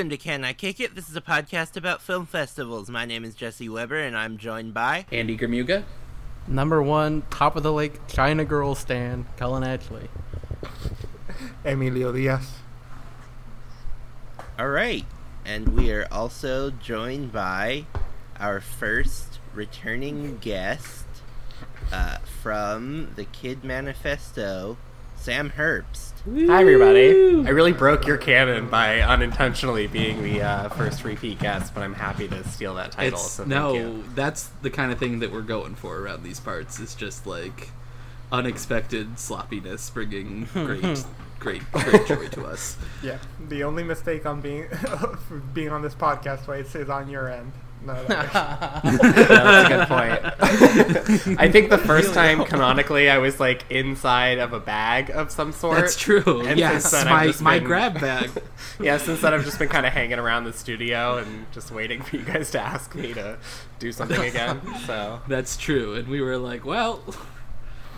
Welcome to Can I Kick It? This is a podcast about film festivals. My name is Jesse Weber, and I'm joined by. Andy Gramuga. Number one, top of the lake, China girl stand, Cullen Ashley. Emilio Diaz. All right, and we are also joined by our first returning guest uh, from the Kid Manifesto, Sam Herbst. Hi, everybody. I really broke your canon by unintentionally being the uh, first repeat guest, but I'm happy to steal that title. It's so no, that's the kind of thing that we're going for around these parts. It's just like unexpected sloppiness bringing great, great, great joy to us. Yeah, the only mistake on being being on this podcast right is on your end. No, no, That's a good point. I think the first time canonically I was like inside of a bag of some sort. That's true. And yes, since then, my my been- grab bag. Yeah, since then I've just been kind of hanging around the studio and just waiting for you guys to ask me to do something again. So That's true, and we were like, well.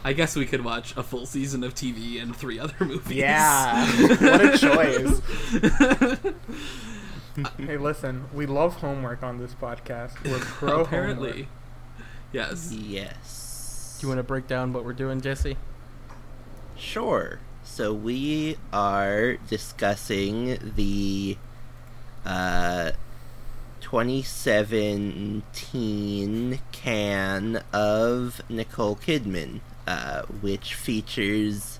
I guess we could watch a full season of TV and three other movies. yeah, what a choice. hey, listen, we love homework on this podcast. We're pro Apparently. homework. Yes. Yes. Do you want to break down what we're doing, Jesse? Sure. So we are discussing the uh, 2017 Cannes of Nicole Kidman, uh, which features,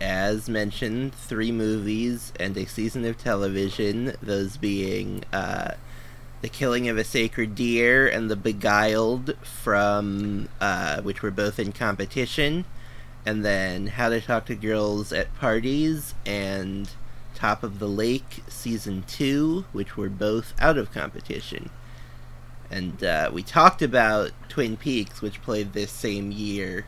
as mentioned, three movies and a season of television. Those being uh, the Killing of a Sacred Deer and The Beguiled from uh, which were both in competition, and then How to Talk to Girls at Parties and Top of the Lake season 2, which were both out of competition. And uh, we talked about Twin Peaks, which played this same year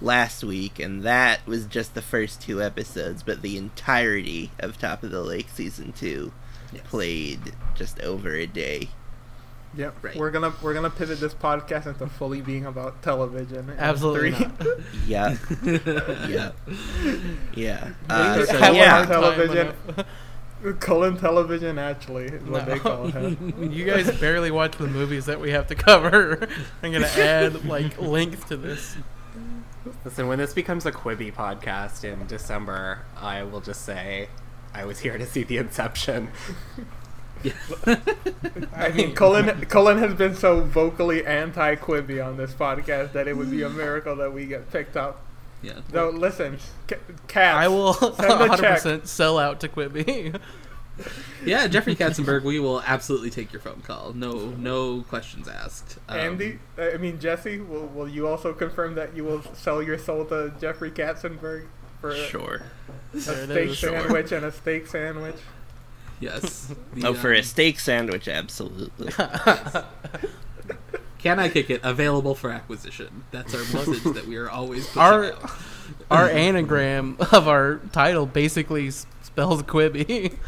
last week, and that was just the first two episodes, but the entirety of Top of the Lake season 2 played just over a day. Yep, Right. we're gonna we're gonna pivot this podcast into fully being about television. Absolutely three- Yeah. yeah. Yeah. Uh, so have yeah. television. Cullen television, actually, is what they call it. you guys barely watch the movies that we have to cover. I'm gonna add like length to this. Listen, when this becomes a Quibi podcast in December, I will just say I was here to see the Inception. I mean, Cullen Cullen has been so vocally anti Quibi on this podcast that it would be a miracle that we get picked up. Yeah. So listen, ca- cats. I will send a check. 100% sell out to Quibi. Yeah, Jeffrey Katzenberg, we will absolutely take your phone call. No, no questions asked. Um, Andy, uh, I mean Jesse, will, will you also confirm that you will sell your soul to Jeffrey Katzenberg for a Sure. There it steak is. sandwich and a steak sandwich? Yes. The, Oh, for um, a steak sandwich, absolutely. Can I kick it? Available for acquisition. That's our message that we are always pushing Our out. our anagram of our title basically spells Quibi.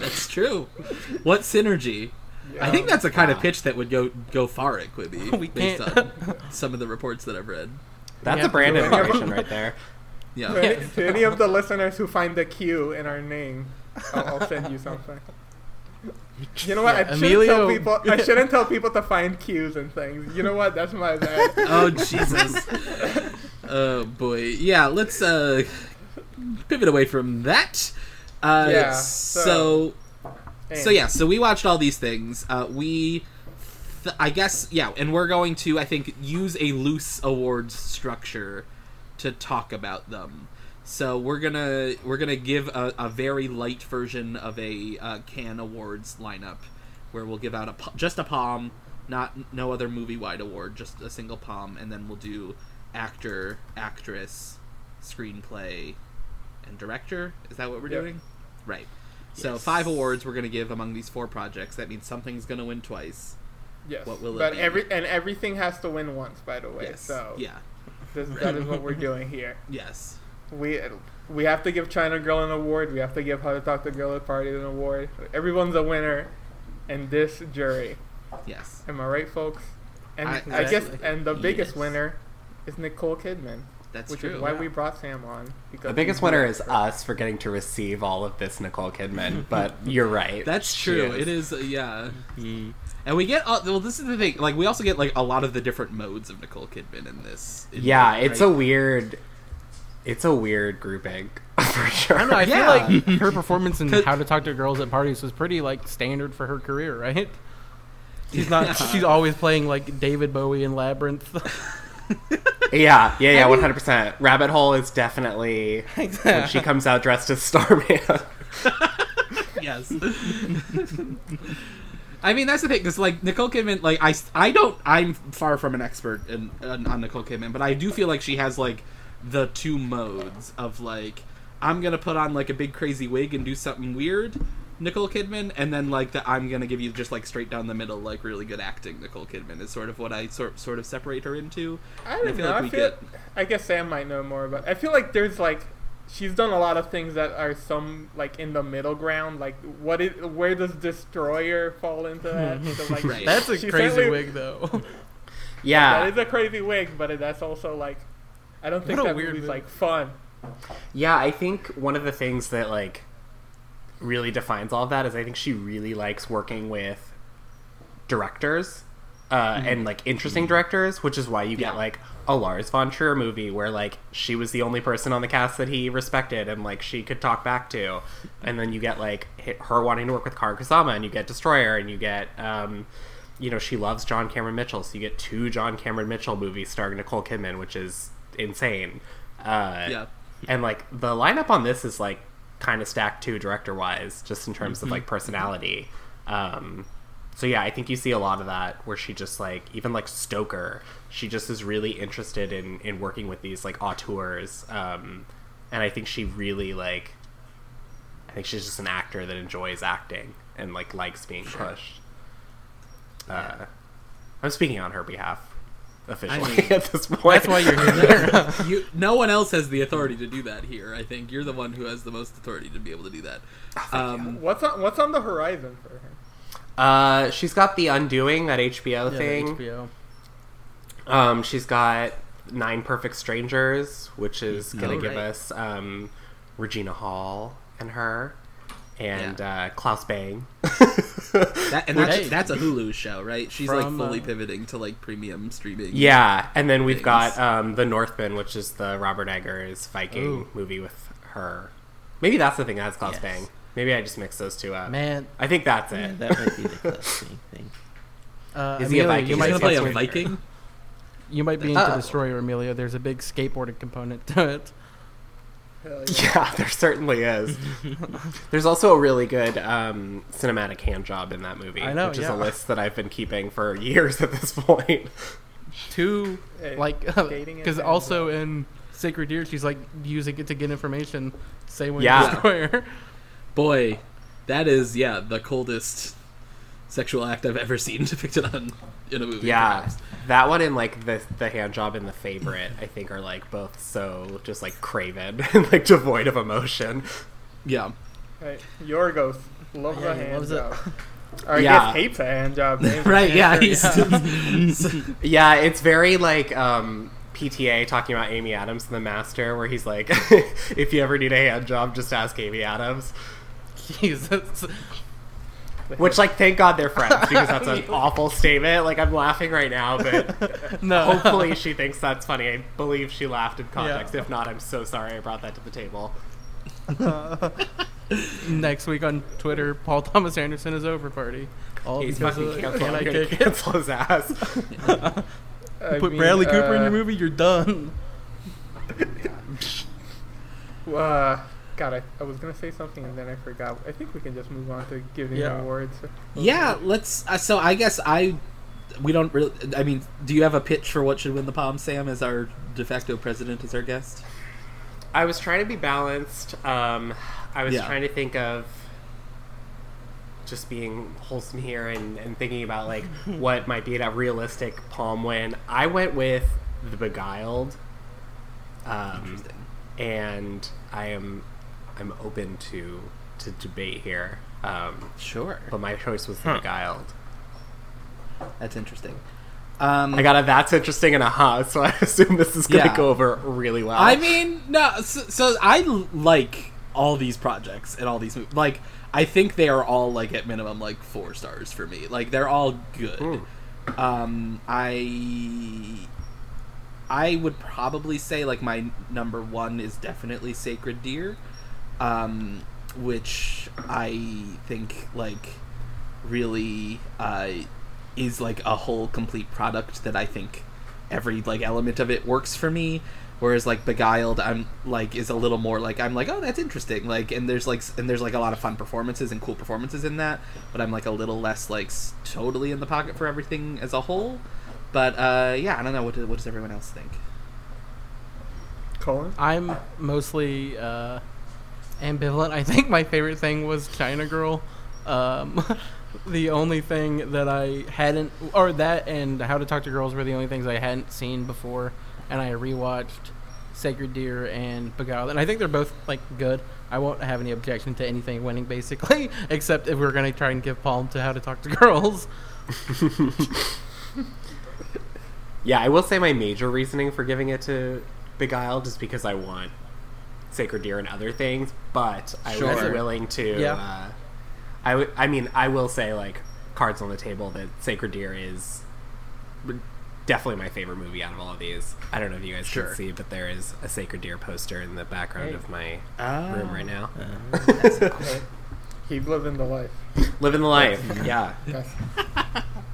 That's true. What synergy? I think that's a kind of pitch that would go go far at Quibi, We based on some of the reports that I've read. That's Yeah. a brand Yeah. right there. Yeah. To any, to any of the listeners who find the Q in our name, I'll, I'll send you something. You know what? I shouldn't Emilio- tell people. I shouldn't tell people to find cues and things. You know what? That's my bad. Oh Jesus. oh boy. Yeah. Let's uh, pivot away from that. Uh, Yeah, So. so- So yeah. So we watched all these things. Uh, we. Th- I guess yeah, and we're going to I think use a loose awards structure to talk about them. So we're gonna we're gonna give a, a very light version of a uh, Cannes awards lineup, where we'll give out a just a palm, not no other movie wide award, just a single palm, and then we'll do actor, actress, screenplay, and director. Is that what we're Yep. doing? Right. So Yes. five awards we're gonna give among these four projects. That means something's gonna win twice. Yes. What will it but be? every and everything has to win once, by the way. Yes. So yeah. This, that is what we're doing here. Yes. We we have to give China Girl an award. We have to give How to Talk to Girl at Party an award. Everyone's a winner in this jury. Yes. Am I right, folks? And I- I, guess and the biggest Yes. winner is Nicole Kidman, That's which true. is why yeah. we brought Sam on. Because The biggest winner is expert. us for getting to receive all of this Nicole Kidman, but you're right. That's She true. It is, uh, yeah. And we get uh, well. This is the thing. Like we also get like a lot of the different modes of Nicole Kidman in this. in Yeah, the- it's right? a weird it's a weird grouping for sure. I don't know. I Yeah. feel like her performance in How to Talk to Girls at Parties was pretty like standard for her career, right? She's not. She's always playing like David Bowie in Labyrinth. Yeah, yeah, yeah, one hundred percent. Rabbit Hole is definitely when she comes out dressed as Starman. yes. I mean, that's the thing, because like Nicole Kidman, like I, I don't, I'm far from an expert in, on, on Nicole Kidman, but I do feel like she has like the two modes of like I'm gonna put on like a big crazy wig and do something weird, Nicole Kidman, and then like the I'm gonna give you just like straight down the middle, like really good acting, Nicole Kidman is sort of what I sort sort of separate her into. I And don't know. I we feel. I guess Sam might know more about. I feel like there's like she's done a lot of things that are some like in the middle ground. Like what is where does Destroyer fall into that? So, like, Right. That's a crazy wig, though. yeah. That is a crazy wig, but that's also like I don't think What that weird movie's move. like fun. Yeah, I think one of the things that like really defines all of that is I think she really likes working with directors uh, and like interesting directors, which is why you get Yeah. like a Lars von Trier movie where like she was the only person on the cast that he respected and like she could talk back to, and then you get like her wanting to work with Kusama, and you get Destroyer, and you get. Um, you know, she loves John Cameron Mitchell, so you get two John Cameron Mitchell movies starring Nicole Kidman, which is insane. Uh, Yeah. and like the lineup on this is like kind of stacked too director wise just in terms of like personality. Um so yeah i think you see a lot of that where she just like even like stoker she just is really interested in in working with these like auteurs um and i think she really like i think she's just an actor that enjoys acting and like likes being pushed. Uh i'm speaking on her behalf officially mean, at this point That's why you're here. you, no one else has the authority to do that here. I think you're the one who has the most authority to be able to do that. Um, What's on What's on the horizon for her? Uh, she's got the Undoing, that HBO Yeah, thing. HBO. Um, she's got Nine Perfect Strangers, which is gonna Oh, give right. us um, Regina Hall and her, and Yeah. uh, Claes Bang. that, and that's, Hey. that's a Hulu show, right? She's From, like fully uh, pivoting to like premium streaming. yeah, and then we've Things. got um, the Northman, which is the Robert Eggers Viking Ooh. movie with her. Maybe that's the thing that has Claes Yes. Bang. Maybe I just mixed those two up. Man, I think that's Yeah, it. that might be the classic thing. uh, Is he a Viking? you might play a Viking. you might be into Uh-oh. Destroyer, Emilio. There's a big skateboarding component to it. Hell yeah. Yeah, there certainly is. There's also a really good um, cinematic hand job in that movie, I know, which is yeah. a list that I've been keeping for years at this point. Two, Hey, like, skating and because hands also up. in Sacred Deer, she's like using it to get information. Same with Yeah. Destroyer. Boy, that is yeah the coldest sexual act I've ever seen depicted on in a movie. Yeah, perhaps. that one and like the the hand job and the favorite, I think, are like both so just like craven and like devoid of emotion. yeah. Hey, Yorgos love Yeah, the hand loves it. job. Or I Yeah. guess hates a hand job. Right. Yeah. He's, Yeah, it's very like um, PTA talking about Amy Adams in The Master, where he's like, if you ever need a hand job, just ask Amy Adams. Jesus. Which, like, thank God they're friends because that's an awful statement. Like, I'm laughing right now, but No. hopefully she thinks that's funny. I believe she laughed in context. If not, I'm so sorry I brought that to the table. Next week on Twitter, Paul Thomas Anderson is over party. All He's because fucking of canceled. Can I I'm Kick It? cancel his ass. I Put mean, Bradley Cooper in uh, your movie, you're done. Uh, God, I, I was gonna say something and then I forgot. I think we can just move on to giving Yeah. awards. yeah. Let's. Uh, so I guess I. We don't really. I mean, do you have a pitch for what should win the palm? Sam, as our de facto president, as our guest. I was trying to be balanced. Um, I was Yeah. trying to think of just being wholesome here and, and thinking about like what might be a realistic palm win. I went with The Beguiled Um, Interesting. and I am I'm open to to debate here. Um, Sure. but my choice was The Huh. Beguiled. That's interesting. Um, I got a that's interesting and a huh, so I assume this is going to Yeah. go over really well. I mean, no. So, so I l- like all these projects and all these movies. Like, I think they are all like at minimum like four stars for me. Like, they're all good. Mm. Um, I I would probably say like my number one is definitely Sacred Deer, um, which I think like really uh, is like a whole complete product that I think every like element of it works for me. Whereas like Beguiled, I'm like is a little more like I'm like oh that's interesting like and there's like and there's like a lot of fun performances and cool performances in that, but I'm like a little less like totally in the pocket for everything as a whole. But uh, yeah, I don't know what, do, what does everyone else think. Colin? I'm mostly uh, ambivalent. I think my favorite thing was China Girl. Um, the only thing that I hadn't, or that and How to Talk to Girls were the only things I hadn't seen before, and I rewatched Sacred Deer and Beguiled, and I think they're both like good. I won't have any objection to anything winning, basically, except if we're gonna try and give palm to How to Talk to Girls. Yeah, I will say my major reasoning for giving it to Beguiled is because I want Sacred Deer and other things, but I Sure. was willing to. Yeah. Uh, I. I mean, I will say like cards on the table that Sacred Deer is definitely my favorite movie out of all of these. I don't know if you guys Sure. can see, but there is a Sacred Deer poster in the background Hey. of my Ah. room right now. Keep living the life. Living the life. yeah. That's,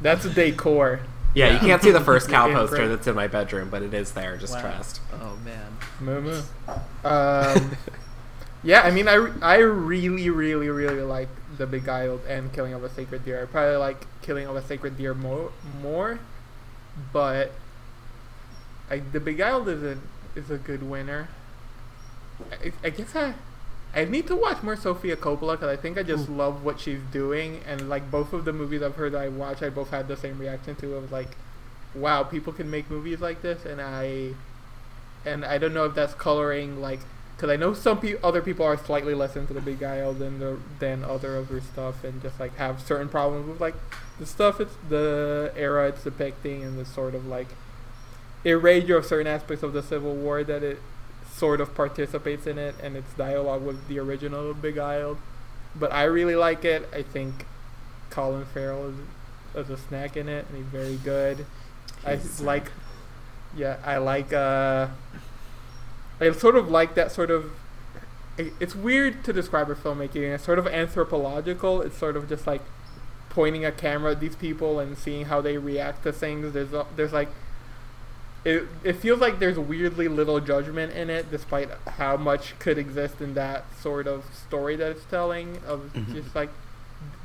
that's decor. Yeah, you can't see the first cow poster great. that's in my bedroom, but it is there. Just Wow. trust. Oh man. Moo moo. Um, yeah, I mean, I, I really, really, really like The Beguiled and Killing of a Sacred Deer. I probably like Killing of a Sacred Deer more, more but I, The Beguiled is a, is a good winner. I, I guess I, I need to watch more Sofia Coppola because I think I just hmm. love what she's doing. And like both of the movies I've heard that I watch, I both had the same reaction to. Of like, wow, people can make movies like this, and I and I don't know if that's coloring like because I know some pe- other people are slightly less into the Beguiled than the than other of her stuff, and just like have certain problems with like the stuff it's the era it's depicting and the sort of like erasure of certain aspects of the Civil War that it sort of participates in it and its dialogue with the original Beguiled. But I really like it. I think Colin Farrell is, is a snack in it, and he's very good. I He's, uh, like yeah, I like. uh I sort of like that sort of. It's weird to describe her filmmaking. It's sort of anthropological. It's sort of just like pointing a camera at these people and seeing how they react to things. There's a, there's like. It, it feels like there's weirdly little judgment in it, despite how much could exist in that sort of story that it's telling. Of Mhm. just like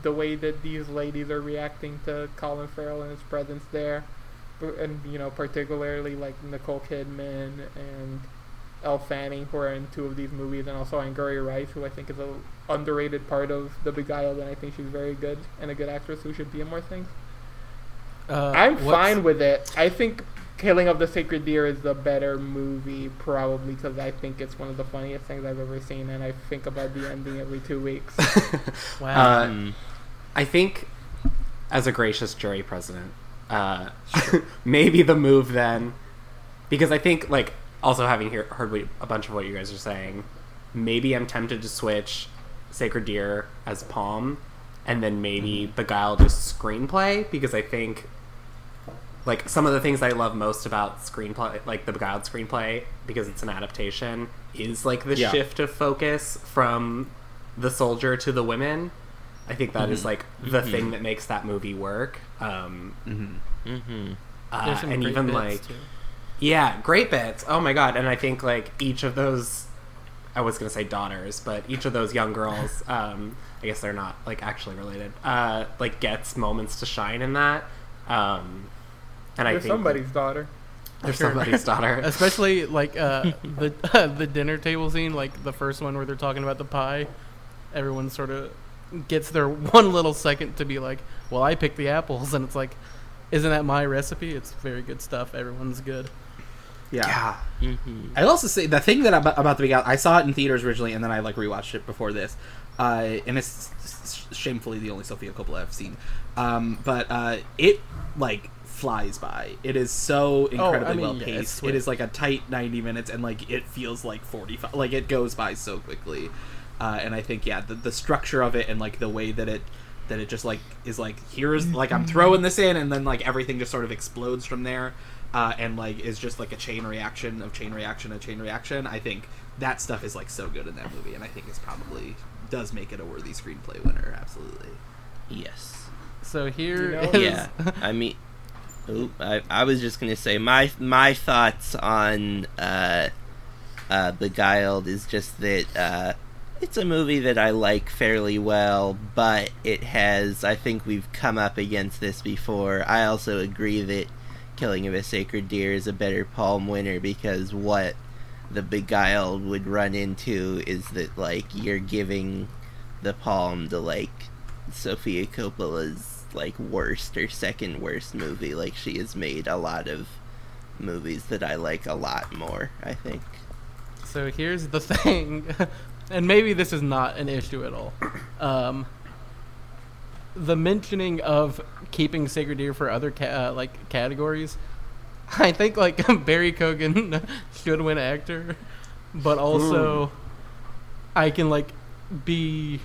the way that these ladies are reacting to Colin Farrell and his presence there and you know particularly like Nicole Kidman and Elle Fanning who are in two of these movies and also Angourie Rice who I think is a underrated part of The Beguiled and I think she's very good and a good actress who should be in more things. Uh, I'm fine with it. I think Killing of the Sacred Deer is the better movie probably because I think it's one of the funniest things I've ever seen and I think about the ending every two weeks. Wow. Uh, Mm. I think, as a gracious jury president, uh, maybe the move then, because I think like also having hear, heard what, a bunch of what you guys are saying, maybe I'm tempted to switch Sacred Deer as Palm, and then maybe Beguiled as screenplay because I think. Like some of the things I love most about screenplay, like the Beguiled screenplay, because it's an adaptation, is like the Yeah. shift of focus from the soldier to the women. I think that is like the thing that makes that movie work. Um, Mm-hmm. Mm-hmm. uh, and even like too. yeah, great bits. Oh my god! And I think like each of those, I was gonna say daughters, but each of those young girls, um, I guess they're not like actually related. Uh, like gets moments to shine in that. Um, and I You're think somebody's daughter. they're somebody's daughter. Especially like uh, the the dinner table scene, like the first one where they're talking about the pie. Everyone sort of gets their one little second to be like, "Well, I picked the apples," and it's like, "Isn't that my recipe?" It's very good stuff. Everyone's good. Yeah. hmm I'll also say the thing that about, about the Beguiled, I saw it in theaters originally, and then I like rewatched it before this, uh, and it's s- shamefully the only Sofia Coppola I've seen. Um, but uh, it like flies by. It is so incredibly mean, well yeah, paced. it's it swift. is like a tight ninety minutes, and like it feels like forty five. Like it goes by so quickly. Uh, and I think yeah, the, the structure of it and like the way that it that it just like is like here's like I'm throwing this in, and then like everything just sort of explodes from there, uh, and like is just like a chain reaction of chain reaction of chain reaction. I think that stuff is like so good in that movie, and I think it's probably does make it a worthy screenplay winner. Absolutely. Yes. So here You know- is- Yeah. I mean, I, I was just gonna say my my thoughts on uh, uh, Beguiled is just that uh, it's a movie that I like fairly well, but it has. I think we've come up against this before. I also agree that Killing of a Sacred Deer is a better Palm winner because what the Beguiled would run into is that like you're giving the Palm to like Sofia Coppola's like worst or second worst movie. Like she has made a lot of movies that I like a lot more. I think. So here's the thing, and maybe this is not an issue at all. Um, the mentioning of keeping Sacred Deer for other ca- uh, like categories, I think like Barry Keoghan should win actor, but also I can like be.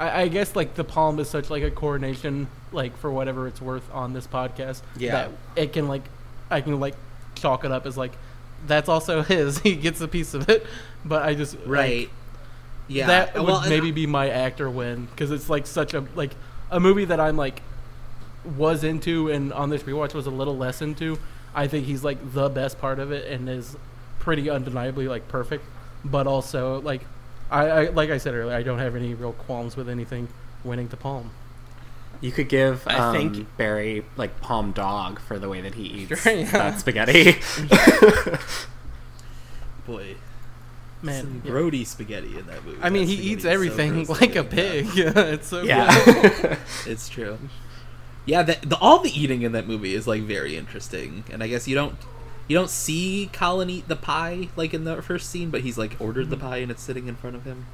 I, I guess like the palm is such like a coordination like for whatever it's worth on this podcast Yeah. that it can like I can like chalk it up as like that's also his he gets a piece of it but I just like, Right. yeah. that would well, maybe be my actor win because it's like such a like a movie that I'm like was into and on this rewatch was a little less into. I think he's like the best part of it and is pretty undeniably like perfect, but also like I, I like I said earlier, I don't have any real qualms with anything winning the palm. You could give I um, think- Barry like palm dog for the way that he eats Sure, yeah. that spaghetti. boy, Man, some yeah. grody spaghetti in that movie. I mean, That he eats is so everything like a looking, yeah. pig. it's so good. yeah. It's true. Yeah, the, the all the eating in that movie is like very interesting, and I guess you don't you don't see Colin eat the pie like in the first scene, but he's like ordered the pie and it's sitting in front of him.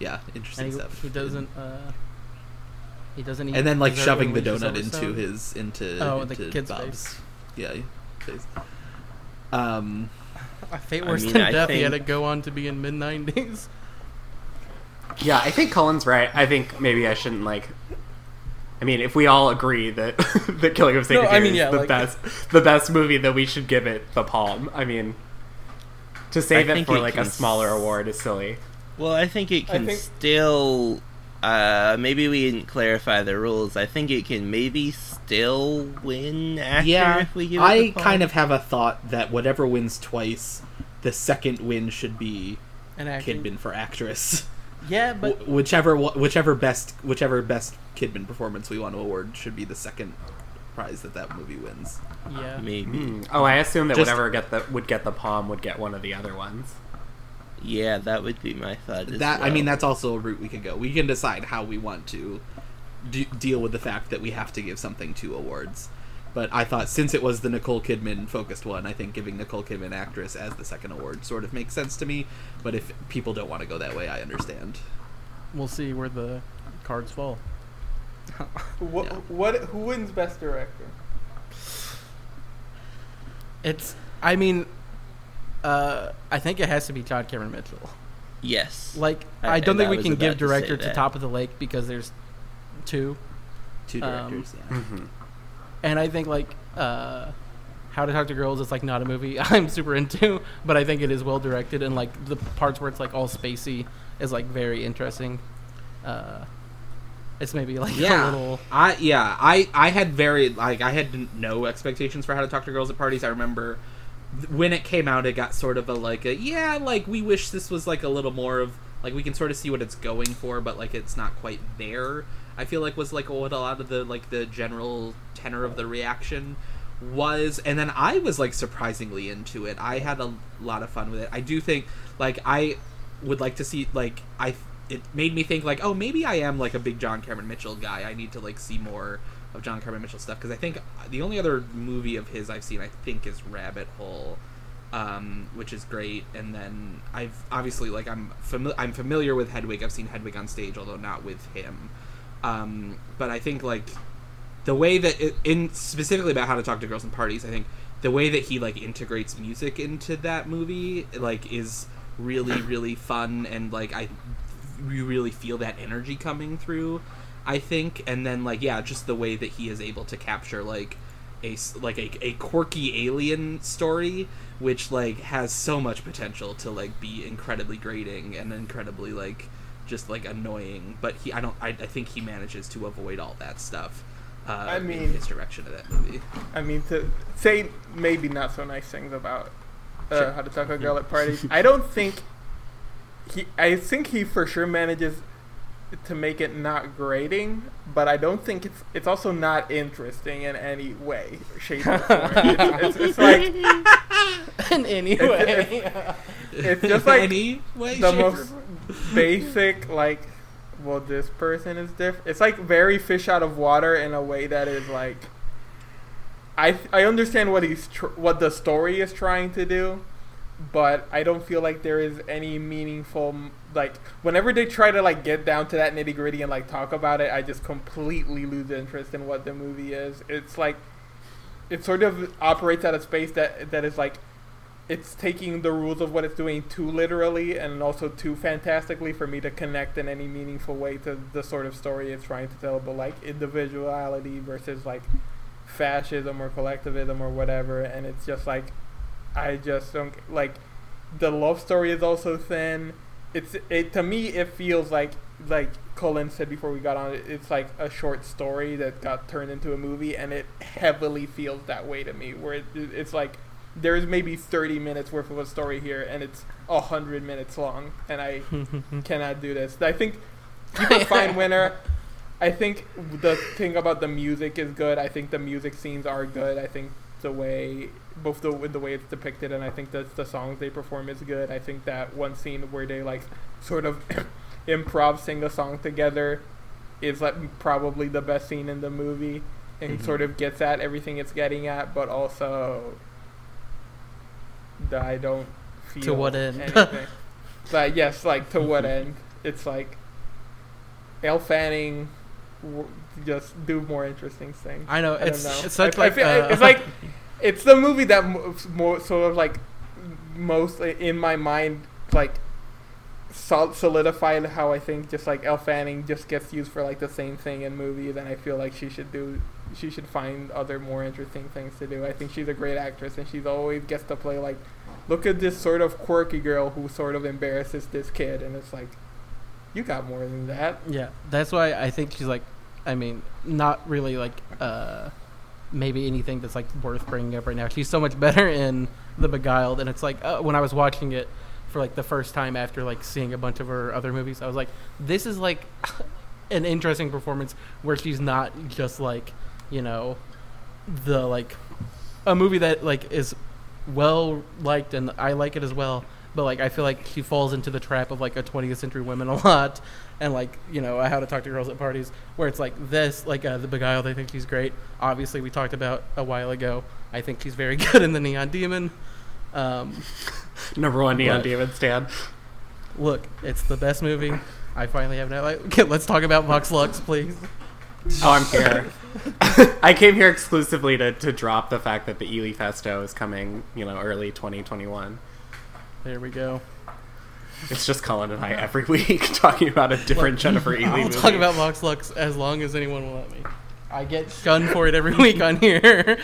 Yeah, interesting And he, stuff. he doesn't. Uh, he doesn't eat. and then like shoving the donut into Silverstone. his into Oh, the kid's Bob's. face. Yeah, face. Um, A fate I worse mean, than I death. He had to go on to be in mid nineties. Yeah, I think Colin's right. I think maybe I shouldn't like. I mean, if we all agree that that Killing of Sacred No, I Deer mean, is the like- best, the best movie, that we should give it the palm. I mean, to save I it think for it like a smaller s- award is silly. Well, I think it can think- still. Uh, maybe we didn't clarify the rules. I think it can maybe still win actor yeah, if we give it I the palm. kind of have a thought that whatever wins twice, the second win should be And acting. Kidman for actress. Yeah, but Wh- whichever whichever best whichever best Kidman performance we want to award should be the second prize that that movie wins. yeah. maybe. Hmm. Oh, I assume that Just- whatever get the would get the palm would get one of the other ones. Yeah, that would be my thought. As that I mean that's also a route we could go. We can decide how we want to do, deal with the fact that we have to give something to awards. But I thought since it was the Nicole Kidman focused one, I think giving Nicole Kidman actress as the second award sort of makes sense to me. But if people don't want to go that way, I understand. We'll see where the cards fall. What, Yeah. what? Who wins Best Director? It's. I mean, uh, I think it has to be John Cameron Mitchell. yes. Like, I- I, don't think I we can give director to, that. Top of the Lake because there's two, Two Um, directors, yeah. Mm-hmm. and I think like uh, How to Talk to Girls is like not a movie I'm super into, but I think it is well directed and like the parts where it's like all spacey is like very interesting. Uh, it's maybe like a yeah. little. i yeah i i had very like i had no expectations for how to talk to girls at parties. I remember when it came out it got sort of a like a yeah like we wish this was like a little more of like we can sort of see what it's going for but like it's not quite there i feel like was like what a lot of the like the general tenor of the reaction was. And then i was like surprisingly into it. I had a lot of fun with it. I do think like i would like to see like i it made me think like oh maybe i am like a big john cameron mitchell guy i need to like see more of john cameron mitchell stuff because i think the only other movie of his i've seen i think is rabbit hole um, which is great. And then I've obviously like I'm I'm familiar with Hedwig. I've seen Hedwig on stage, although not with him. Um, but I think like the way that it, in specifically about how to talk to girls in parties, I think the way that he like integrates music into that movie like is really really fun and like I you really feel that energy coming through. I think, and then like yeah, just the way that he is able to capture like a like a, a quirky alien story, which like has so much potential to like be incredibly grating and incredibly like just like annoying. But he, I don't, I, I think he manages to avoid all that stuff. Uh, I in mean- his direction of that movie. I mean, to say maybe not so nice things about uh, Sure. how to talk a girl at parties. I don't think he. I think he for sure manages to make it not grating, but I don't think it's. It's also not interesting in any way, shape, or form. It's, it's, it's like in any It's- way. it's just like any way, the shape, most form. basic like. Well, this person is different. It's like very fish out of water in a way that is like. I I understand what he's tr- what the story is trying to do, but I don't feel like there is any meaningful like whenever they try to like get down to that nitty gritty and like talk about it, I just completely lose interest in what the movie is. It's like it sort of operates at a space that that is like it's taking the rules of what it's doing too literally and also too fantastically for me to connect in any meaningful way to the sort of story it's trying to tell but like individuality versus like fascism or collectivism or whatever and it's just like i just don't like the love story is also thin. It's it to me it feels like like colin said before we got on it it's like a short story that got turned into a movie and it heavily feels that way to me where it, it's like there's maybe 30 minutes worth of a story here and it's 100 minutes long and i cannot do this. I think keep a fine winner i think the thing about the music is good. I think the music scenes are good. I think the way both the the way it's depicted and i think that the songs they perform is good i think that one scene where they like sort of improv sing a song together is like probably the best scene in the movie and Mhm. sort of gets at everything it's getting at but also that i don't feel To what end? anything. but yes like to what end it's like Elle Fanning w- just do more interesting things I know I it's know. it's such I- I like feel- uh, it's like it's the movie that more sort of like most in my mind like sol- solidified how I think just like Elle Fanning just gets used for like the same thing in movies, and I feel like she should do she should find other more interesting things to do. I think she's a great actress, and she's always gets to play like look at this sort of quirky girl who sort of embarrasses this kid, and it's like you got more than that. Yeah, that's why I think she's like, I mean, not really like uh, maybe anything that's like worth bringing up right now. She's so much better in The Beguiled, and it's like uh, when I was watching it for like the first time after like seeing a bunch of her other movies, I was like, this is like an interesting performance where she's not just like, you know, the like a movie that like is well liked and I like it as well. But like I feel like she falls into the trap of like a 20th century women a lot, and like you know how to talk to girls at parties, where it's like this, like uh, the Beguiled. I think she's great. Obviously, we talked about a while ago. I think she's very good in the Neon Demon. Um, Number one Neon Demon stand. look, it's the best movie. I finally have an outlet. Okay, let's talk about Vox Lux, please. Oh, I'm here. I came here exclusively to, to drop the fact that the Ely Festo is coming, you know, early 2021. There we go. It's just Colin and I every week talking about a different Jennifer Ely I'll movie. talk about Vox Lux as long as anyone will let me. I get shunned for it every week on here.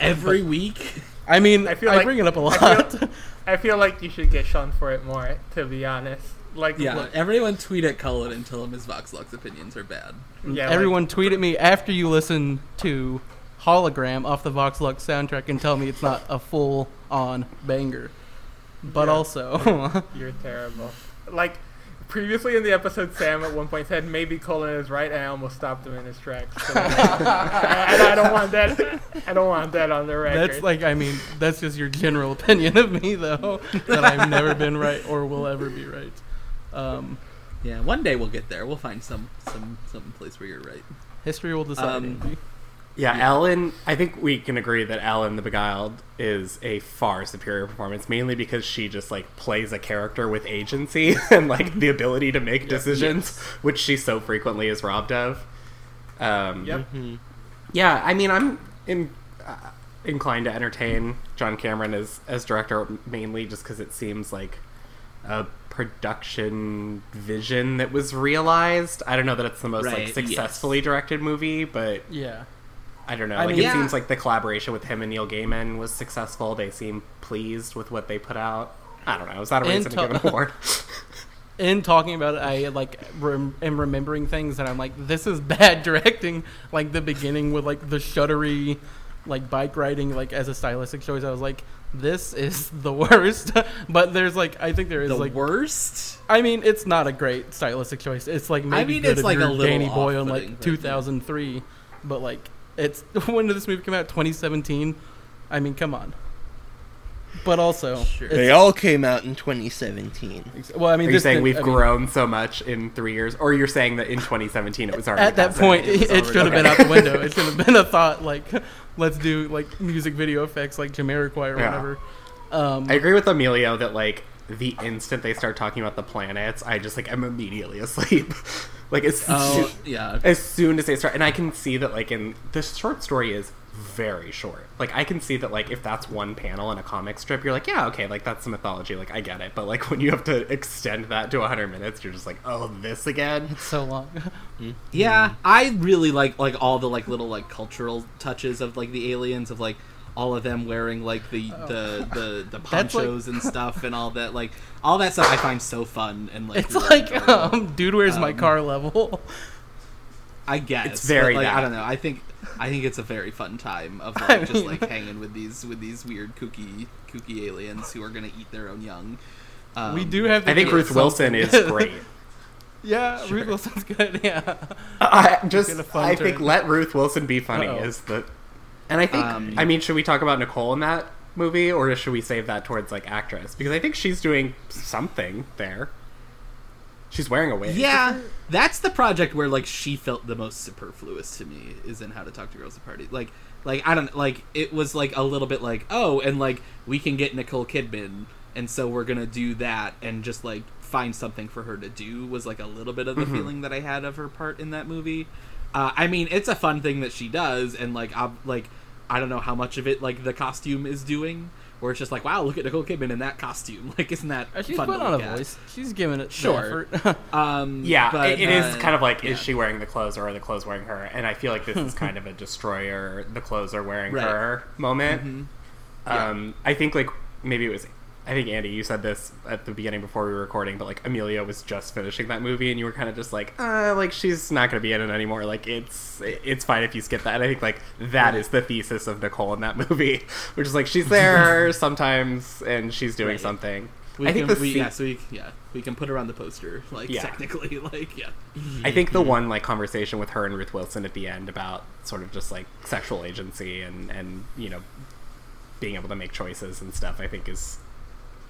Every week. I mean, I, I feel like- bring it up a lot. feel- I feel like you should get shunned for it more, to be honest. Like, Yeah, look- everyone tweet at Cullen and tell him his Vox Lux opinions are bad. yeah, like- Everyone tweet at me after you listen to Hologram off the Vox Lux soundtrack and tell me it's not a full on banger. But Yeah. also, You're terrible. Like previously in the episode, Sam at one point said maybe Colin is right, and I almost stopped him in his tracks. So, and I don't want that. I don't want that on the record. that's like, I mean, that's just your general opinion of me, though, that I've never been right or will ever be right. Um, Yeah, one day we'll get there. We'll find some some some place where you're right. history will decide. Um, Yeah, Ellen. I think we can agree that Ellen the Beguiled is a far superior performance, mainly because she just like plays a character with agency and like the ability to make decisions, which she so frequently is robbed of. Um, Yep. Yeah, I mean, I'm in, uh, inclined to entertain John Cameron as as director mainly just because it seems like a production vision that was realized. I don't know that it's the most Right, like yes. successfully directed movie, but Yeah. I don't know. I like mean- it Yeah. seems like the collaboration with him and Neil Gaiman was successful. They seem pleased with what they put out. I don't know. Is that a reason to to- give an award? in talking about it, I like rem- am remembering things and I'm like, this is bad directing. Like the beginning with like the shuddery, like bike riding, like as a stylistic choice. I was like, this is the worst. but there's like, I think there is The like, worst. I mean, it's not a great stylistic choice. It's like maybe mean, good it's like a little Danny Boyle in like 2003, but like it's when did this movie come out? 2017. I mean, come on. But also, Sure. They all came out in 2017. well, I mean, Are you this saying didn't- we've I mean, grown so much in three years, or you're saying that in 2017 it was already at that point, was it, already- should have been out the window. It should have been a thought like, let's do like music video effects like Jamiroquai or Yeah. whatever. Um, I agree with Emilio that like the instant they start talking about the planets, I just like I'm immediately asleep. like as Oh soon, yeah. as soon as they start, and I can see that like in this short story is very short. Like I can see that like if that's one panel in a comic strip, you're like, yeah, okay, like that's the mythology, like I get it. But like when you have to extend that to 100 minutes, you're just like, oh, this again. it's so long. Hmm. Yeah, I really like like all the like little like cultural touches of like the aliens of like all of them wearing like the the the, the That's, like- ponchos and stuff and all that like all that stuff I find so fun and like it's really like, um, dude, where's my Um, car level? I guess It's very but, like. I don't know I think I think it's a very fun time of like just mean- like hanging with these with these weird kooky kooky aliens who are gonna eat their own young. Um, we do have. To I think Ruth Wilson is great. yeah, Ruth Wilson's good. Yeah. I just Get a fun I think let Ruth Wilson be funny Uh-oh. is the and I think Um, I mean should we talk about Nicole in that movie or should we save that towards like actress because I think she's doing something there. She's wearing a wig. Yeah, that's the project where like she felt the most superfluous to me is in How to Talk to Girls at Party. Like, like I don't like it was like a little bit like oh, and like we can get Nicole Kidman, and so we're gonna do that and just like find something for her to do was like a little bit of the feeling that I had of her part in that movie. Uh, I mean, it's a fun thing that she does, and like I'm like I don't know how much of it like the costume is doing. Where it's just like, wow, look at Nicole Kidman in that costume. Like, isn't that Uh, She's fun put to on a at? voice. She's giving it the Sure. effort. Um, Yeah, but, it- it is uh, kind of like yeah. is she wearing the clothes or are the clothes wearing her? And I feel like this is kind of a destroyer the clothes are wearing Right. her moment. Mhm. Yeah. Um, I think like maybe it was. I think Andy, you said this at the beginning before we were recording, but like Emilio was just finishing that movie, and you were kind of just like, uh, like she's not going to be in it anymore. Like it's it's fine if you skip that. And I think like that is the thesis of Nicole in that movie, which is like she's there sometimes and she's doing Right. something. We I think can, the we, scene- yeah, so we, yeah, we can put her on the poster, like Yeah. technically, like yeah. I think the one like conversation with her and Ruth Wilson at the end about sort of just like sexual agency and and you know being able to make choices and stuff I think is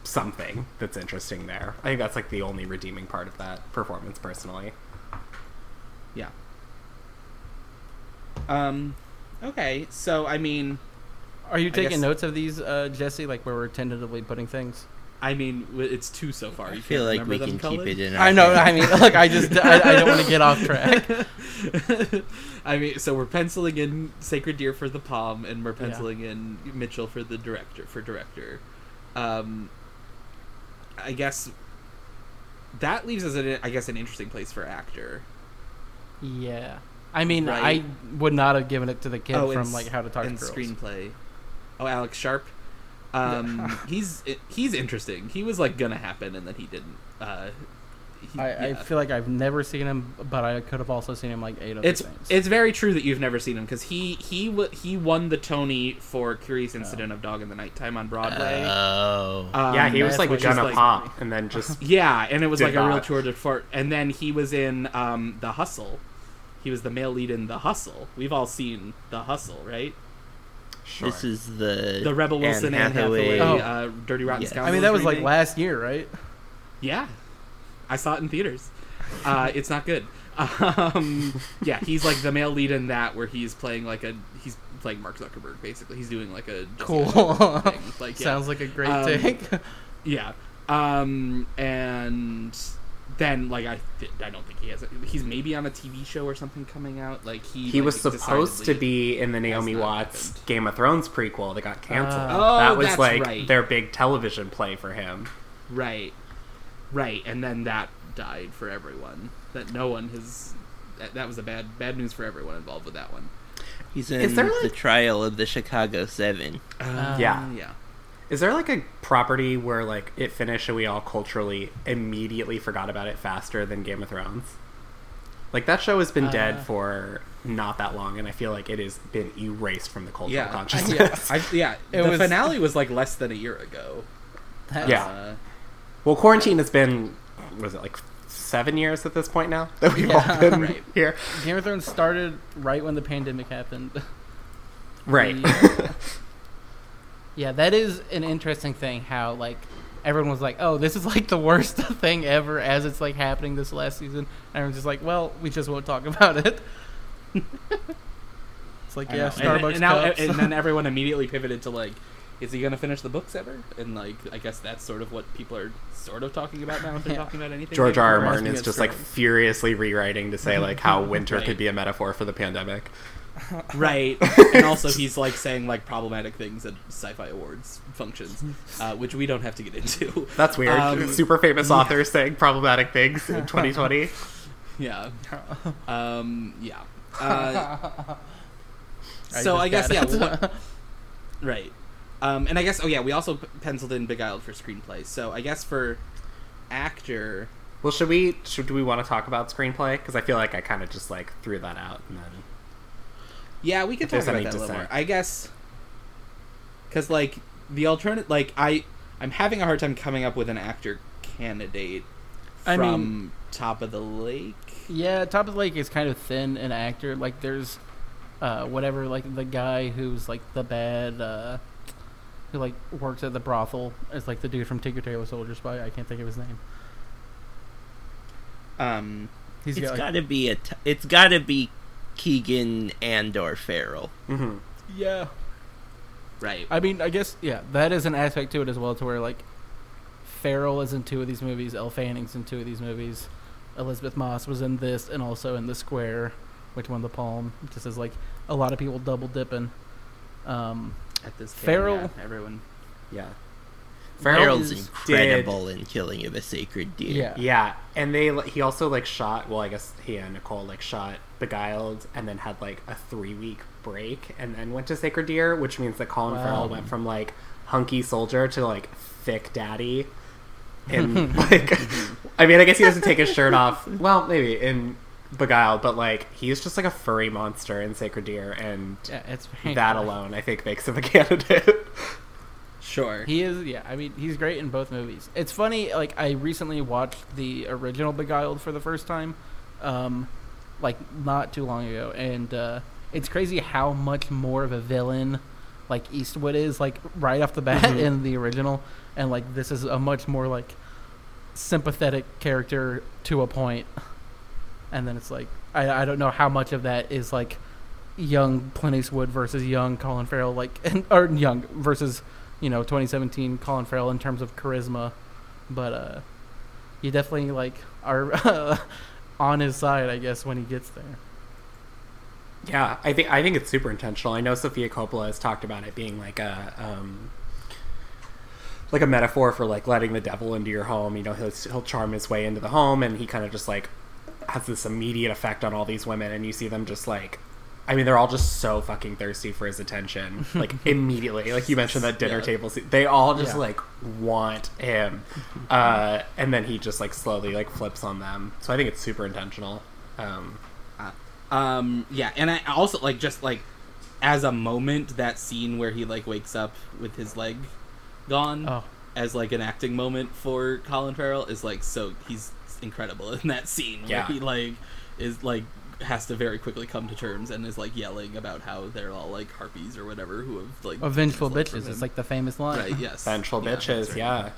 something that's interesting there. I think that's like the only redeeming part of that performance personally. Yeah. Um. Okay, so I mean, Are you taking guess- notes of these, uh, Jesse? Like where we're tentatively putting things? I mean, it's two so far. You I feel like we them, can keep it in. Our I know. head. I mean, look, I just I, I don't want to get off track. I mean, so we're penciling in Sacred Deer for the palm, and we're Yeah. penciling in Mitchell for the director for director. Um, I guess that leaves us in, I guess, an interesting place for actor. Yeah. I mean, Right. I would not have given it to the kid and from like How to Talk to and Girls. screenplay. Oh, Alex Sharp. Um, he's he's interesting. He was like gonna happen, and then he didn't. Uh, he- I, I feel like I've never seen him, but I could have also seen him like eight other it's things. it's very true that you've never seen him because he he he won the Tony for Curious Incident of Dog in the Nighttime on Broadway. Oh. Um, yeah, he was like what she's gonna like- pop and then just Yeah, and it was Did like a real tour de force. And then he was in um, The Hustle. He was the male lead in The Hustle. We've all seen The Hustle, right? sure. This is the The Rebel Wilson Anne Hathaway, Oh. uh, Dirty Rotten Yeah. Scoundrels. I mean, that was like last year, right? Yeah, I saw it in theaters. Uh, it's not good, Um, yeah, he's like the male lead in that, where he's playing like a he's playing Mark Zuckerberg. Basically, he's doing like a Cool. Thing. Like, yeah. Sounds like a great Um, take. Yeah. Um, and then like I, th- I don't think he has. A, he's maybe on a TV show or something coming out. Like he He like, was supposed to be in the Naomi Watts happened. Game of Thrones prequel that got canceled. Ah. Oh, that was that's like right. their big television play for him. right, right, and then that died for everyone. That no one has. That, that was a bad bad news for everyone involved with that one. He's in Is there, the like- trial of the Chicago Seven. Uh, yeah. Yeah. Is there like a property where like it finished and we all culturally immediately forgot about it faster than Game of Thrones? Like that show has been dead Uh. for not that long, and I feel like it has been erased from the cultural Yeah. consciousness. I, yeah, It the was- finale was like less than a year ago. That's- Yeah. Uh, well, quarantine has been was it like seven years at this point now that we've Yeah. all been Right. here, Game of Thrones started right when the pandemic happened. right? The- yeah, that is an interesting thing. How like everyone was like, "Oh, this is like the worst thing ever," as it's like happening this last season. And everyone's just like, "Well, we just won't talk about it." it's like, yeah. Starbucks and, and now, cups. and then everyone immediately pivoted to like, is he gonna finish the books ever? And like, I guess that's sort of what people are sort of talking about now. If they're Yeah. talking about anything. George R. R. Martin is just like furiously rewriting to say like how winter Right. could be a metaphor for the pandemic. right, and also he's like saying like problematic things at sci-fi awards functions, uh, which we don't have to get into. That's weird. Um, Super famous authors saying problematic things in 2020. Yeah. Um, yeah. Uh, I so I guess yeah. What, right. Um, and I guess oh yeah, we also p- penciled in Beguiled for screenplay. So I guess for actor, Well, should we? Should do we want to talk about screenplay? Because I feel like I kind of just like threw that out and then. yeah, we could talk about that a little dissent. more. I guess because like the alternate, like I, I'm having a hard time coming up with an actor candidate I from mean- Top of the Lake. Yeah, Top of the Lake is kind of thin an actor. Like there's uh whatever like the guy who's like the bad uh who like works at the brothel is like the dude from Tinker Tailor Soldier Spy. I can't think of his name. Um, He's It's got, like, to be a. T- it's got to be Keoghan and or Farrell. Mm-hmm. yeah. right. I mean, I guess yeah, that is an aspect to it as well, to where like Farrell is in two of these movies, Elle Fanning's in two of these movies, Elisabeth Moss was in this and also in The Square, which won the Palm. Just as like a lot of people double dipping. Um, At this point, Farrell- yeah, everyone. Yeah. Farrell's is- incredible in Killing of a Sacred Deer. yeah, Yeah, and they he also like shot. Well, I guess he and Nicole like shot Beguiled, and then had like a three week break, and then went to Sacred Deer, which means that Colin Wow. Farrell went from like hunky soldier to like thick daddy. And like, I mean, I guess he doesn't take his shirt off. Well, maybe in Beguiled, but like he's just like a furry monster in Sacred Deer, and yeah, it's that alone, I think, makes him a candidate. Sure. He is, yeah. I mean, he's great in both movies. It's funny, like I recently watched the original Beguiled for the first time, um, like not too long ago, and uh, it's crazy how much more of a villain like Eastwood is, like right off the bat Mhm. in the original, and like this is a much more like sympathetic character to a point, and then it's like I I don't know how much of that is like young Clint Eastwood versus young Colin Farrell, like and, or young versus you know 2017 Colin Farrell in terms of charisma, but uh, you definitely like are on his side, I guess, when he gets there. Yeah, I think I think it's super intentional. I know Sofia Coppola has talked about it being like a um, like a metaphor for like letting the devil into your home. You know, he'll he'll charm his way into the home, and he kind of just like has this immediate effect on all these women, and you see them just like. I mean, they're all just so fucking thirsty for his attention. Like immediately, like you mentioned that dinner Yeah. table scene, they all just Yeah. like want him, uh, and then he just like slowly like flips on them. So I think it's super intentional. Um, Um, yeah, and I also like just like as a moment that scene where he like wakes up with his leg gone Oh, as like an acting moment for Colin Farrell is like so he's incredible in that scene where Yeah. he like is like has to very quickly come to terms and is like yelling about how they're all like harpies or whatever who have like oh vengeful bitches. It's like the famous line. right yes Vengeful Yeah, bitches, right. yeah. Yeah.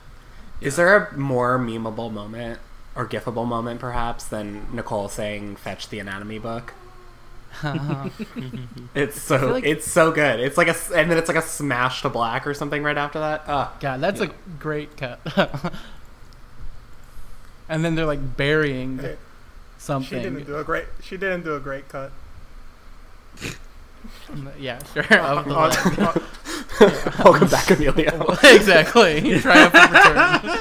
Is there a more memeable moment or gifable moment perhaps than Nicole saying "fetch the anatomy book." It's so like- it's so good. It's like a s- and then it's like a smash to black or something right after that. Uh, God, that's a great cut. and then they're like burying Hey, She something. didn't do a great. She didn't do a great cut. Yeah, sure. of the On- leg. welcome back, Emilio. exactly. Triumphant return.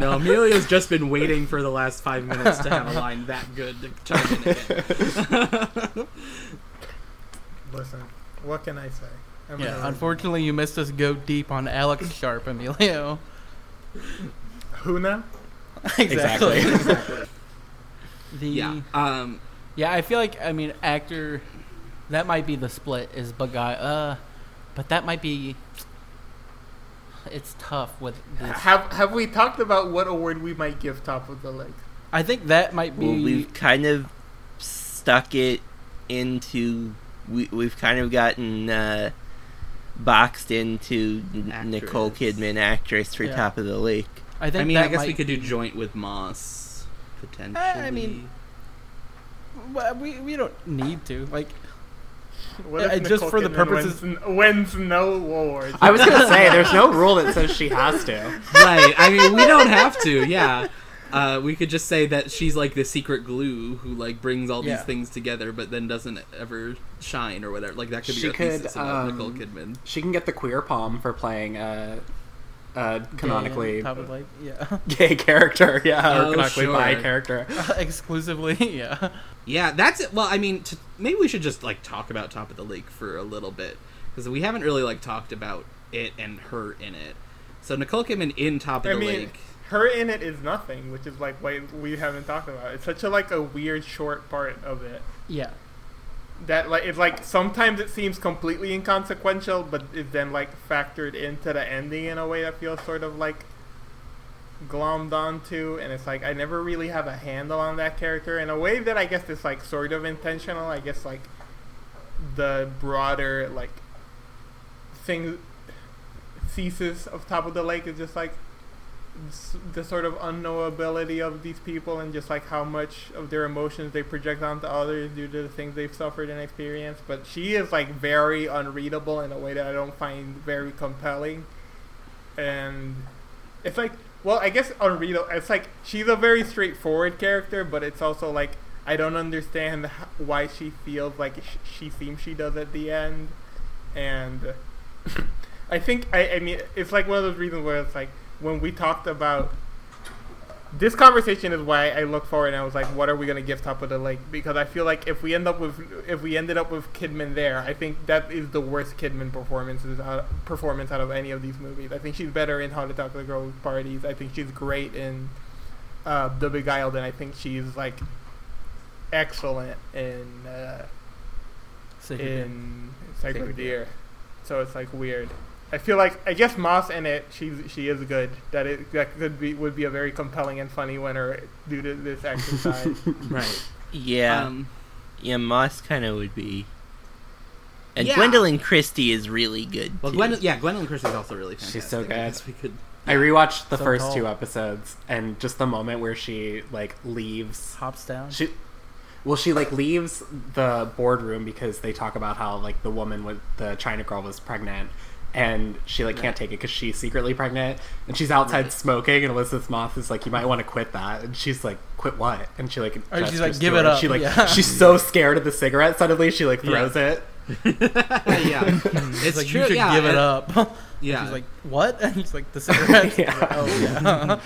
No, Emilio's just been waiting for the last five minutes to have a line that good to chime in again. listen, what can I say? I'm Yeah, gonna- unfortunately, you missed us go deep on Alex Sharp, Emilio. Who now? Exactly. The Yeah. Um, Yeah, I feel like I mean actor. That might be the split. Is Bagai? Uh, but that might be. It's tough with this. Have Have we talked about what award we might give Top of the Lake? I think that might be. Well, we've kind of stuck it into. We, we've kind of gotten uh, boxed into N- Nicole Kidman, actress for Yeah. Top of the Lake. I think. I mean, that I guess we might- could do joint with Moss potentially. I mean- Well, we we don't need to like. What Uh, just for the purposes- wins, wins no awards? I was gonna say there's no rule that says she has to. right. I mean, we don't have to. Yeah. Uh, we could just say that she's like the secret glue who like brings all Yeah. these things together, but then doesn't ever shine or whatever. Like that could be She our could, thesis about um, Nicole Kidman. She can get the queer palm for playing a, a canonically Top of yeah, gay character, yeah, Oh, or canonically bi sure. character. exclusively yeah. Yeah, that's it. Well, I mean, to, maybe we should just like talk about Top of the Lake for a little bit because we haven't really like talked about it and her in it. So Nicole Kidman in Top of I the mean, Lake. her in it is nothing, which is like what we haven't talked about. It's such a like a weird short part of it Yeah, that like it's like sometimes it seems completely inconsequential, but is then like factored into the ending in a way that feels sort of like glommed onto, and it's like I never really have a handle on that character in a way that I guess is like sort of intentional. I guess like the broader like thing thesis of Top of the Lake is just like the sort of unknowability of these people and just like how much of their emotions they project onto others due to the things they've suffered and experienced. But she is like very unreadable in a way that I don't find very compelling. And it's like, well, I guess unreadable. It's like she's a very straightforward character, but it's also like I don't understand why she feels like sh- she seems she does at the end. And I think I, I mean it's like one of those reasons where it's like when we talked about this conversation is why I look forward and I was like, what are we gonna give Top of the Lake? Because I feel like if we end up with if we ended up with Kidman there, I think that is the worst Kidman performances out, performance out of any of these movies. I think she's better in How to Talk to a Girl with Parties. I think she's great in uh, The Beguiled, and I think she's like excellent in uh, Sacred in Sacred Sacred Deer. So it's like weird. I feel like I guess Moss in it, she's she is good. That it that could be would be a very compelling and funny winner due to this exercise. Right. Yeah, Um, yeah, Moss kind of would be. And Yeah. Gwendoline Christie is really good. well, too. Gwen, yeah, Gwendoline Christie's also really fantastic. She's so good. guess we could. I rewatched the So first tall. two episodes, and just the moment where she like leaves hops down. She, well, she like leaves the boardroom because they talk about how like the woman with the China girl was pregnant, and she like can't take it because she's secretly pregnant, and she's outside Right. smoking, and Elisabeth Moss is like, "You might want to quit that and she's like, "Quit what?" And she like, Or she's gestures like, to "Give her, it and up," She like, yeah. she's so scared of the cigarette. Suddenly, she like throws it. yeah, It's it's like true. you should yeah, give it and- up. Yeah, She's like, what? And he's like, the cigarette. Yeah. Oh yeah.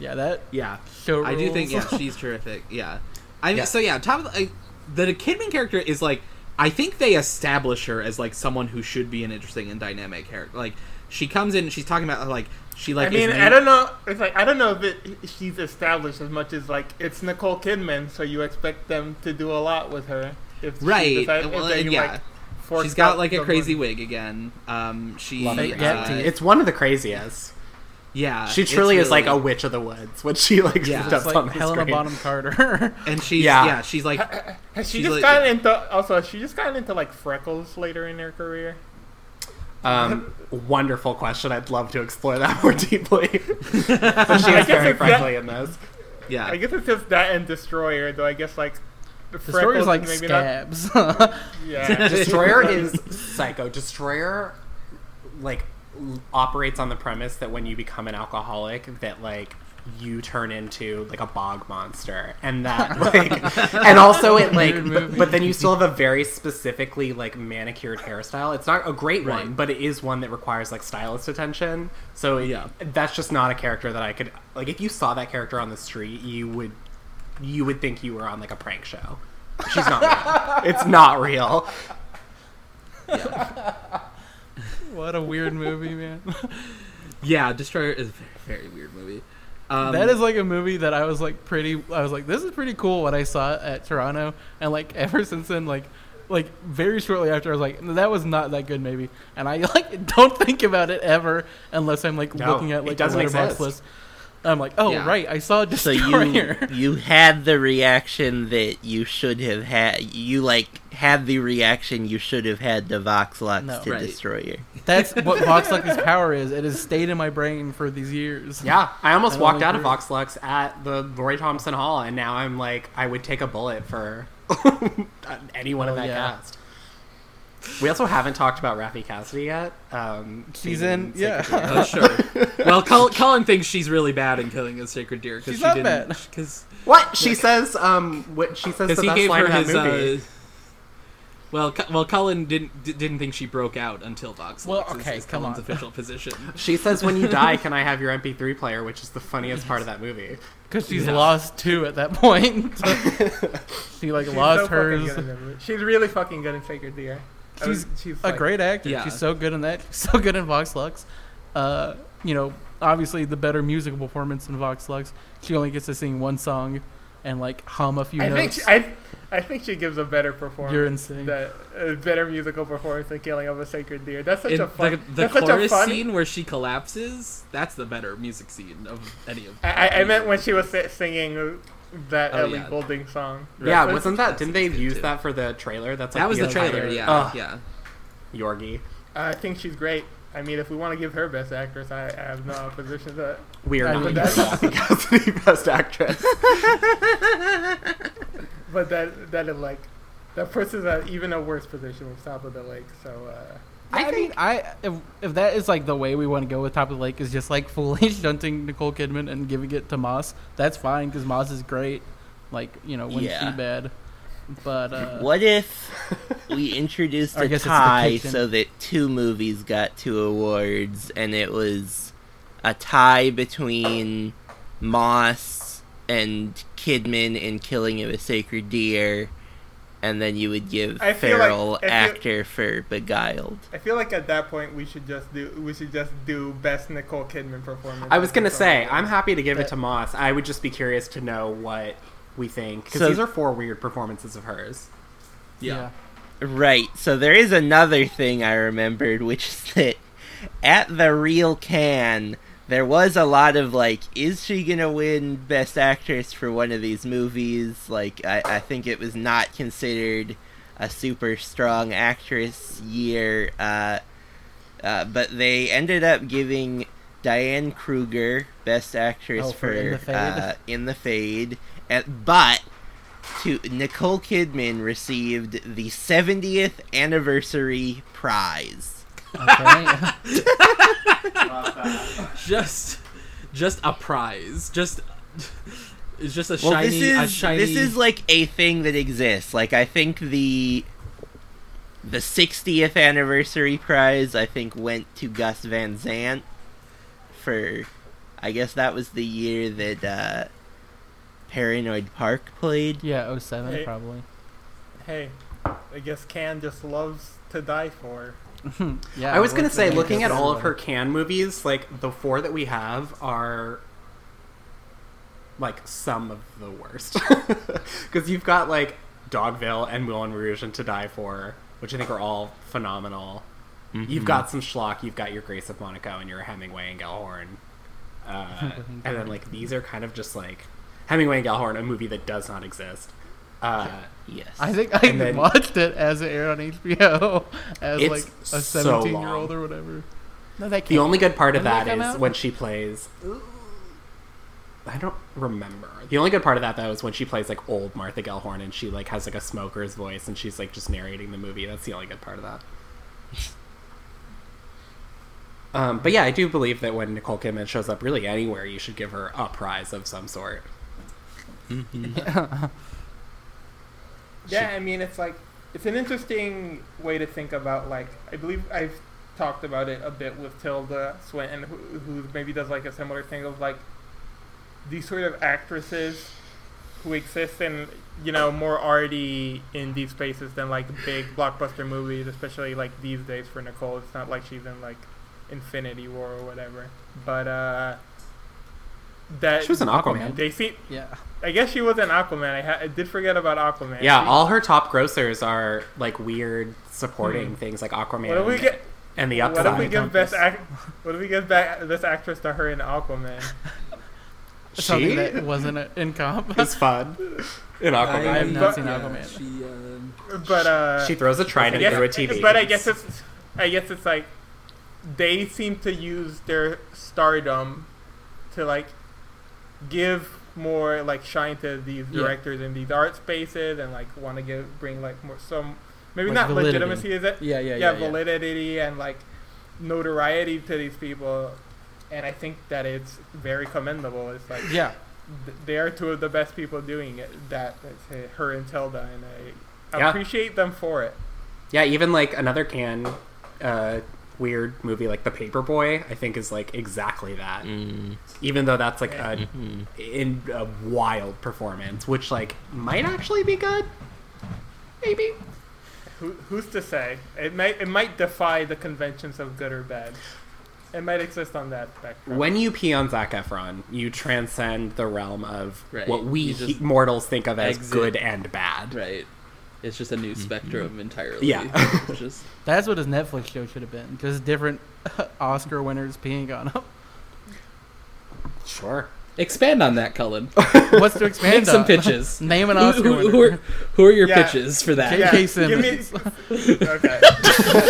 yeah, that yeah. show. I do think yeah, she's terrific. Yeah, I mean, Yeah. so yeah, top of the, I, the Kidman character is like I think they establish her as like someone who should be an interesting and dynamic character. Like she comes in, and she's talking about like she like. I mean, is I don't know. It's like I don't know if it, she's established as much as like it's Nicole Kidman, so you expect them to do a lot with her. If she Right. decide- if well, they, and yeah. like, forked She's got like a crazy money. wig again. Um, she Love it. uh. It's one of the craziest. Yeah, She it's truly is like a witch of the woods when she like Yeah. steps It's on like the Helena screen. Bonham Carter. and she's Yeah. yeah, she's like Has she She's just like- gotten into also? Has she just gotten into like freckles later in her career? Um, wonderful question. I'd love to explore that more deeply. but she I is guess very it's friendly in this. Yeah. I guess it's just that and Destroyer, though. I guess like the The is freckles like maybe not- scabs. Yeah. Destroyer is psycho. Destroyer, like, l- operates on the premise that when you become an alcoholic, that like you turn into like a bog monster, and that like, and also it like, but, but then you still have a very specifically like manicured hairstyle. It's not a great Right. one, but it is one that requires like stylist attention. So Yeah. that's just not a character that I could like. If you saw that character on the street, you would you would think you were on like a prank show. She's not real. it's not real. What a weird movie, man. Yeah, Destroyer is a very, very weird movie. Um, that is like a movie that I was like pretty. I was like, this is pretty cool What I saw at Toronto, and like ever since then, like, like very shortly after, I was like, that was not that good, maybe. And I like don't think about it ever unless I'm like No, looking at like the doesn't letterbox list. I'm like, oh Yeah. right, I saw So Destroyer. So you you had the reaction that you should have had. You like had the reaction you should have had to Vox Lux No. to Right. Destroyer. That's what Vox Lux's power is. It has stayed in my brain for these years. Yeah, I almost I walked only out of agree. Vox Lux at the Roy Thomson Hall, and now I'm like, I would take a bullet for anyone in Oh, that yeah. cast. We also haven't talked about Raffey Cassidy yet. Um, She's in- yeah. Deer. Oh, sure. well, Col- Colin thinks she's really bad in killing a sacred deer because She's she not didn't. Because What she says? Um, what she says the he best gave line her in that his. movie. Uh, well, Co- well, Colin didn't d- didn't think she broke out until Vox. Well, Lux is- okay, is come Colin's on. official position. She says, "When you die, can I have your MP3 player?" Which is the funniest part of that movie. because she's Yeah. lost two at that point. she like She's lost so hers. good in that movie. She's really fucking good in Sacred Deer. I She's was- she's a great actor. Yeah. She's so good in that. She's so good in Vox Lux. Uh, you know, obviously the better musical performance in Vox Lux. She only gets to sing one song and like hum a few I think notes. she, I, I think she gives a better performance. You're insane. That a better musical performance than Killing of a Sacred Deer. That's such In a fun. the the that's such a chorus fun. scene where she collapses, that's the better music scene of any of. I, I- I meant when she was singing that Oh, Ellie yeah. Goulding song. Yeah, That's- wasn't that? Didn't they use too. that for the trailer? That's like That was the entire- trailer. Yeah, Ugh, yeah. Yorgi. I think she's great. I mean, if we want to give her Best Actress, I, I have no opposition to that. We are I not mean, giving Cassidy Best Actress. But that that is like that puts us at even a worse position with South of the Lake. So uh, I, mean, I if, if that is like the way we want to go with Top of the Lake is just like fully shunting Nicole Kidman and giving it to Moss. That's fine because Moss is great. Like you know when Yeah. she bad, but uh, What if we introduced I a guess it's the tie kitchen. so that two movies got two awards, and it was a tie between Moss and Kidman in Killing of a Sacred Deer, and then you would give I feel like- Farrell I feel- actor for Beguiled. I feel like at that point we should just do we should just do Best Nicole Kidman performance. I was gonna or say something. I'm happy to give it to Moss. I would just be curious to know what we think because So- these are four weird performances of hers. Yeah. Right. So there is another thing I remembered, which is that at the real Cannes, there was a lot of like, is she gonna win Best Actress for one of these movies? Like, I, I think it was not considered a super strong actress year, uh, uh, but they ended up giving Diane Kruger Best Actress Oh, for In the Fade? Uh, in the Fade, and, but to Nicole Kidman received the 70th anniversary prize. Okay. Just, just a prize. Just, it's just a Well, shiny, this is a shiny. this is like a thing that exists. Like I think the the 60th anniversary prize I think went to Gus Van Sant for I guess that was the year that uh Paranoid Park played. yeah, 07 Hey. probably. Hey, I guess Cannes just loves to die for. Yeah, I was gonna say, looking at all of her Cannes movies, like the four that we have are like some of the worst. Because you've got like Dogville and Moulin Rouge and To Die For, which I think are all phenomenal. You've got some schlock. You've got your Grace of Monaco and your Hemingway and Gellhorn. Uh, and then like these are kind of just like Hemingway and Gellhorn, a movie that does not exist. Uh, Yes. I think I then- watched it as it aired on HBO as like a so 17 year old or whatever. No, that the only good part of When that that come is out? when she plays. I don't remember. The only good part of that though is when she plays like old Martha Gellhorn and she like has like a smoker's voice and she's like just narrating the movie. That's the only good part of that. Um, but yeah, I do believe that when Nicole Kidman shows up really anywhere, you should give her a prize of some sort. Yeah, I mean, it's like it's an interesting way to think about. Like, I believe I've talked about it a bit with Tilda Swinton, who, who maybe does like a similar thing of like these sort of actresses who exist in you know more arty indie spaces than like big blockbuster movies, especially like these days for Nicole. It's not like she's in like Infinity War or whatever, but uh, that She was in Aquaman. They see. Yeah. I guess she was in Aquaman. I, ha- I did forget about Aquaman. Yeah, She- all her top grossers are like weird supporting things like Aquaman What if we get? and the What Upside. if we give best act? What if we give back this actress to her in Aquaman? Something she that wasn't a- in comp. is fun in Aquaman, I Aquaman. have not seen yeah, Aquaman. She, um, But uh, She throws a trident guess- through a TV. But I guess it's, I guess it's like, they seem to use their stardom, to like, give more like shine to these Yeah. directors in these art spaces and like want to give bring like more some maybe Like not validity. legitimacy is it Yeah, yeah, yeah, yeah. yeah. validity and like notoriety to these people and i think that it's very commendable it's like Yeah. th- they are two of the best people doing it that it's, her and tilda and i Yeah. appreciate them for it yeah, even like another Cannes uh, weird movie like The Paperboy, I think is like exactly that. Mm, Even though that's like a mhm. in a wild performance, which like might actually be good. Maybe. Who, who's to say it might it might defy the conventions of good or bad it might exist on that spectrum When you pee on Zac Efron, you transcend the realm of Right. what we he- mortals think of as exit. good and bad. right. It's just a new spectrum entirely. Yeah. Just That's what his Netflix show should have been. Just different Oscar winners peeing on him. Sure. expand on that, Colin. What's to expand Make some pitches. Name an Who, Oscar who, winner. who are who are your Yeah. pitches for that? Yeah, J.K. give me- Simmons. okay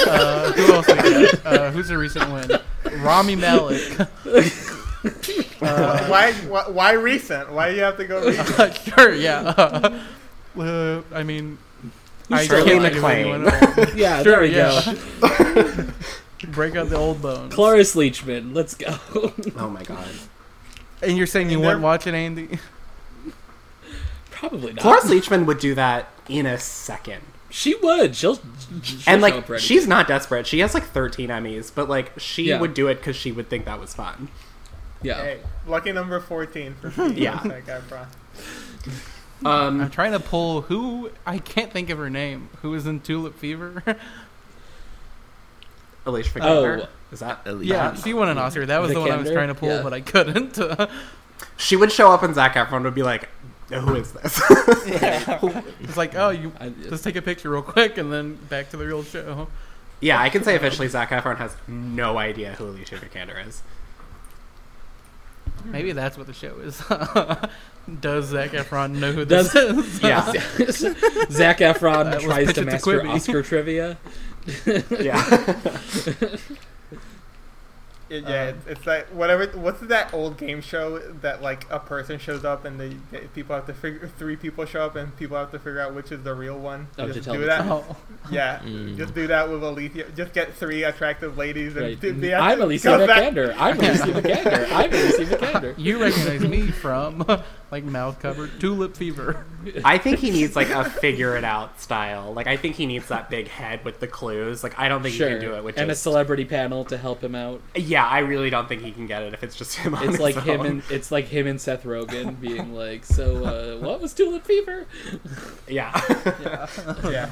uh, who else we got? Uh, who's a recent win? Rami Malek. why, why why recent why do you have to go recent sure, yeah. Uh, I mean, I Shirley can't think of MacLaine. Yeah, Sure, there we yeah. go. Break out the old bones. Cloris Leachman, let's go. Oh my god. And you're saying you And wouldn't they're- watch it, Andy? Probably not. Cloris Leachman would do that in a second. She would. She'll, she'll and like she's not desperate. She has like 13 Emmys, but like she Yeah. would do it because she would think that was fun. yeah. hey lucky number 14 for me Yeah. Zac Efron. I'm Um, trying to pull who I can't think of her name. Who is in Tulip Fever? Alicia Oh. Vikander. Is that? Alicia. yeah, she won an Oscar. That was the one I was trying to pull, Yeah. but I couldn't. She would show up and Zac Efron would be like, "Who is this?" it's like, oh, you I, let's take a picture real quick and then back to the real show. yeah, I can say officially Zac Efron has no idea who Alicia Vikander is. Maybe that's what the show is. Does Zac Efron know who Does- this is? Yeah, Zac Efron tries to It to master Quibi. Oscar trivia. yeah. It- yeah, it's, it's like whatever. What's that old game show that like a person shows up and they, they people have to figure three people show up and people have to figure out which is the real one. Oh, to just tell do that. Oh, Yeah, Mm. just do that with Alicia. Just get three attractive ladies and Right. do- they I'm to Alicia go Vikander. I'm Alicia Vikander. I'm Alicia Vikander. you recognize me from like mouth covered Tulip Fever. I think he needs like a figure it out style. Like I think he needs that big head with the clues. Like I don't think Sure. he can do it with and a celebrity panel to help him out. yeah, I really don't think he can get it if it's just him. On It's his like him own. and it's like him and Seth Rogen being like, "So, uh, what was Tulip Fever?" yeah. Yeah. Yeah,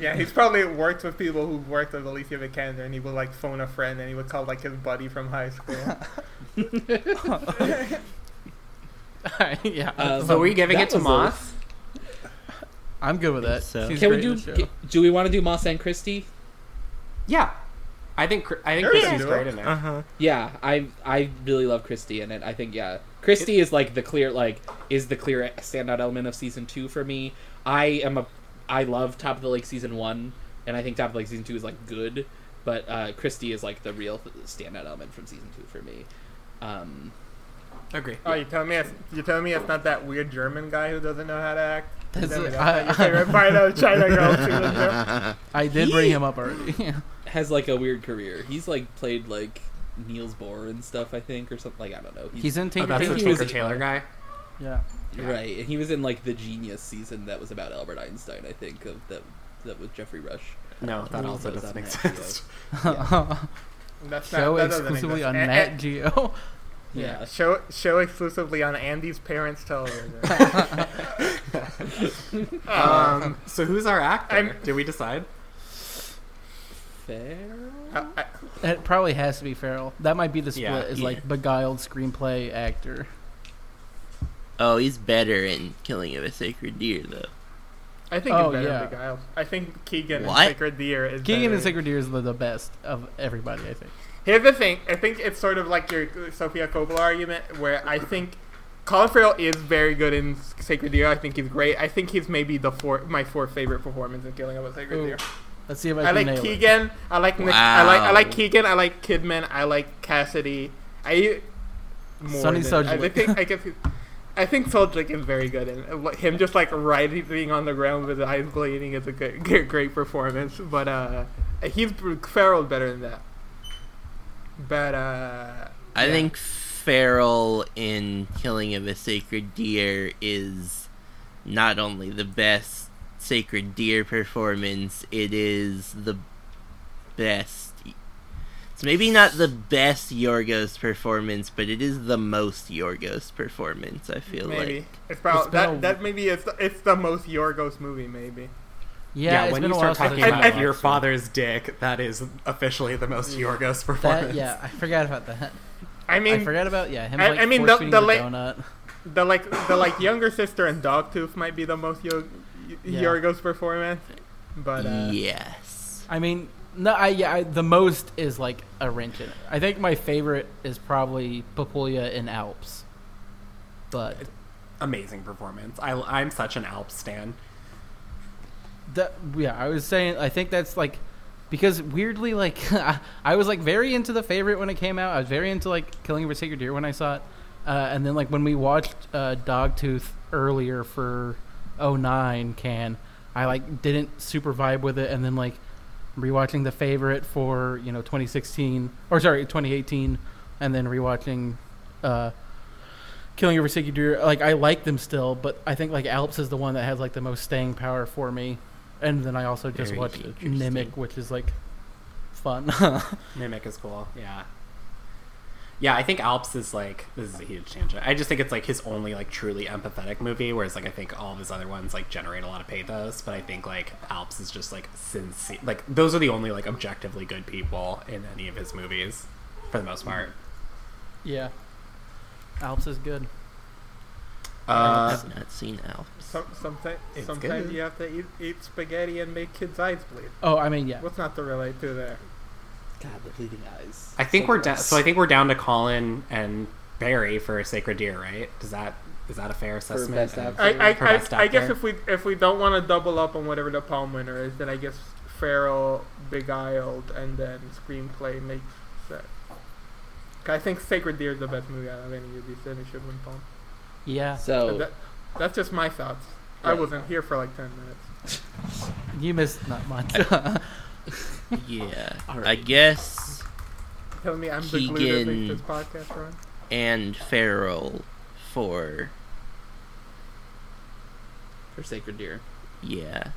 Yeah, he's probably worked with people who've worked with Alicia Vikander, and he would like phone a friend, and he would call like his buddy from high school. yeah, Um, so were you giving it to Moss? I'm good with that. So- Can we do? the. Do we want to do Moss and Christie? Yeah. I think Cr- I think Sure, yeah. Great in it. Uh huh. Yeah, I I really love Christie in it. I think yeah, Christy is like the clear like is the clear standout element of season two for me. I am a I love Top of the Lake season one, and I think Top of the Lake season two is like good, but uh, Christy is like the real standout element from season two for me. Um, Agree. Oh, you telling me it's, you telling me it's not that weird German guy who doesn't know how to act? That's Tell that's I- your favorite part of China Girl? I did bring him up already. has like a weird career. He's like played like Niels Bohr and stuff, I think, or something. Like I don't know. He's in Oh, Tinker that's the he was- Tinker Tailor guy. Yeah. right, and he was in like the Genius season that was about Albert Einstein. I think of that that was Geoffrey Rush. No, that Ooh, also doesn't on exist. That's Show not, that exclusively on A- Nat a- Geo. Yeah, show show exclusively on Andy's parents' television. um, So who's our actor? I'm- Did we decide? Fair. I, I, It probably has to be Farrell. That might be the split. Yeah. is Yeah. like beguiled screenplay actor. Oh, he's better in Killing of a Sacred Deer, though. I think Oh, it's better yeah. Beguiled. I think Keoghan What? and Sacred Deer is Keoghan better. and Sacred Deer is the, the best of everybody. I think. Here's the thing. I think it's sort of like your Sofia Coppola argument, where I think Colin Farrell is very good in Sacred Deer. I think he's great. I think he's maybe the four my fourth favorite performance in Killing of a Sacred Ooh, Deer. Let's see if I, I can like nail it. Keoghan. I like Nick. I like I like Keoghan. I like Kidman. I like Cassidy. I more Sunny than- I Suljic. think I guess. I think Suljic is very good, and him just like writhing on the ground with his eyes bleeding is a good, great, great performance. But uh, he's Farrell better than that. But uh, I yeah. think Farrell in Killing of a Sacred Deer is not only the best Sacred Deer performance, it is the best. It's maybe not the best Yorgos performance, but it is the most Yorgos performance, I feel maybe like. it's probably It's that. a- That maybe it's it's the most Yorgos movie. Maybe. Yeah, it's when been you start talking I I- about I- your father's dick, that is officially the most Yorgos performance. That, yeah, I forgot about that. I mean, I forgot about yeah him I- like I mean, force the- the the la- donut. the like the like younger sister and Dogtooth might be the most Yo- Yeah. Yorgos performance. But uh, yes. I mean, no, I yeah, I, the most is like a wrench in it. I think my favorite is probably Papoulia in Alps, but Amazing performance. I, I'm such an Alps stan. that yeah, I was saying I think that's like because weirdly like I, I was like very into the favorite when it came out. I was very into like Killing of a Sacred Deer when I saw it, uh, and then like when we watched uh, Dogtooth earlier for 09 Cannes I like didn't super vibe with it, and then like rewatching the favorite for you know 2016 or sorry 2018, and then rewatching. Uh, Killing a Sacred Deer, like I like them still, but I think like Alps is the one that has like the most staying power for me. And then I also just Very watched. Nimic, which is like fun. Nimic is cool. Yeah. Yeah, I think Alps is like this is a huge tangent. I just think it's like his only like truly empathetic movie, whereas like I think all of his other ones like generate a lot of pathos, but I think like Alps is just like sincere. Like those are the only like objectively good people in any of his movies, for the most part. yeah, Alps is good. Uh, I've not seen Alps. some, sometimes It's sometimes good. you have to eat, eat spaghetti and make kids' eyes bleed. Oh, I mean, yeah. What's not to relate to there? God, the bleeding eyes. I think So we're down. gross. So I think we're down to Colin and Barry for Sacred Deer, right? Does that is that a fair assessment? best of- I I, for I, best I guess if we if we don't want to double up on whatever the palm winner is, then I guess Farrell, Beguiled, and then screenplay makes sense. 'Cause I think Sacred Deer is the best movie out of any of these, and it should win palm. Yeah, So that, that's just my thoughts. I wasn't here for like ten minutes. you missed not much. Yeah. I guess Tell me I'm the glue that makes Keoghan- this podcast run. and Farrell for for Sacred Deer. yeah.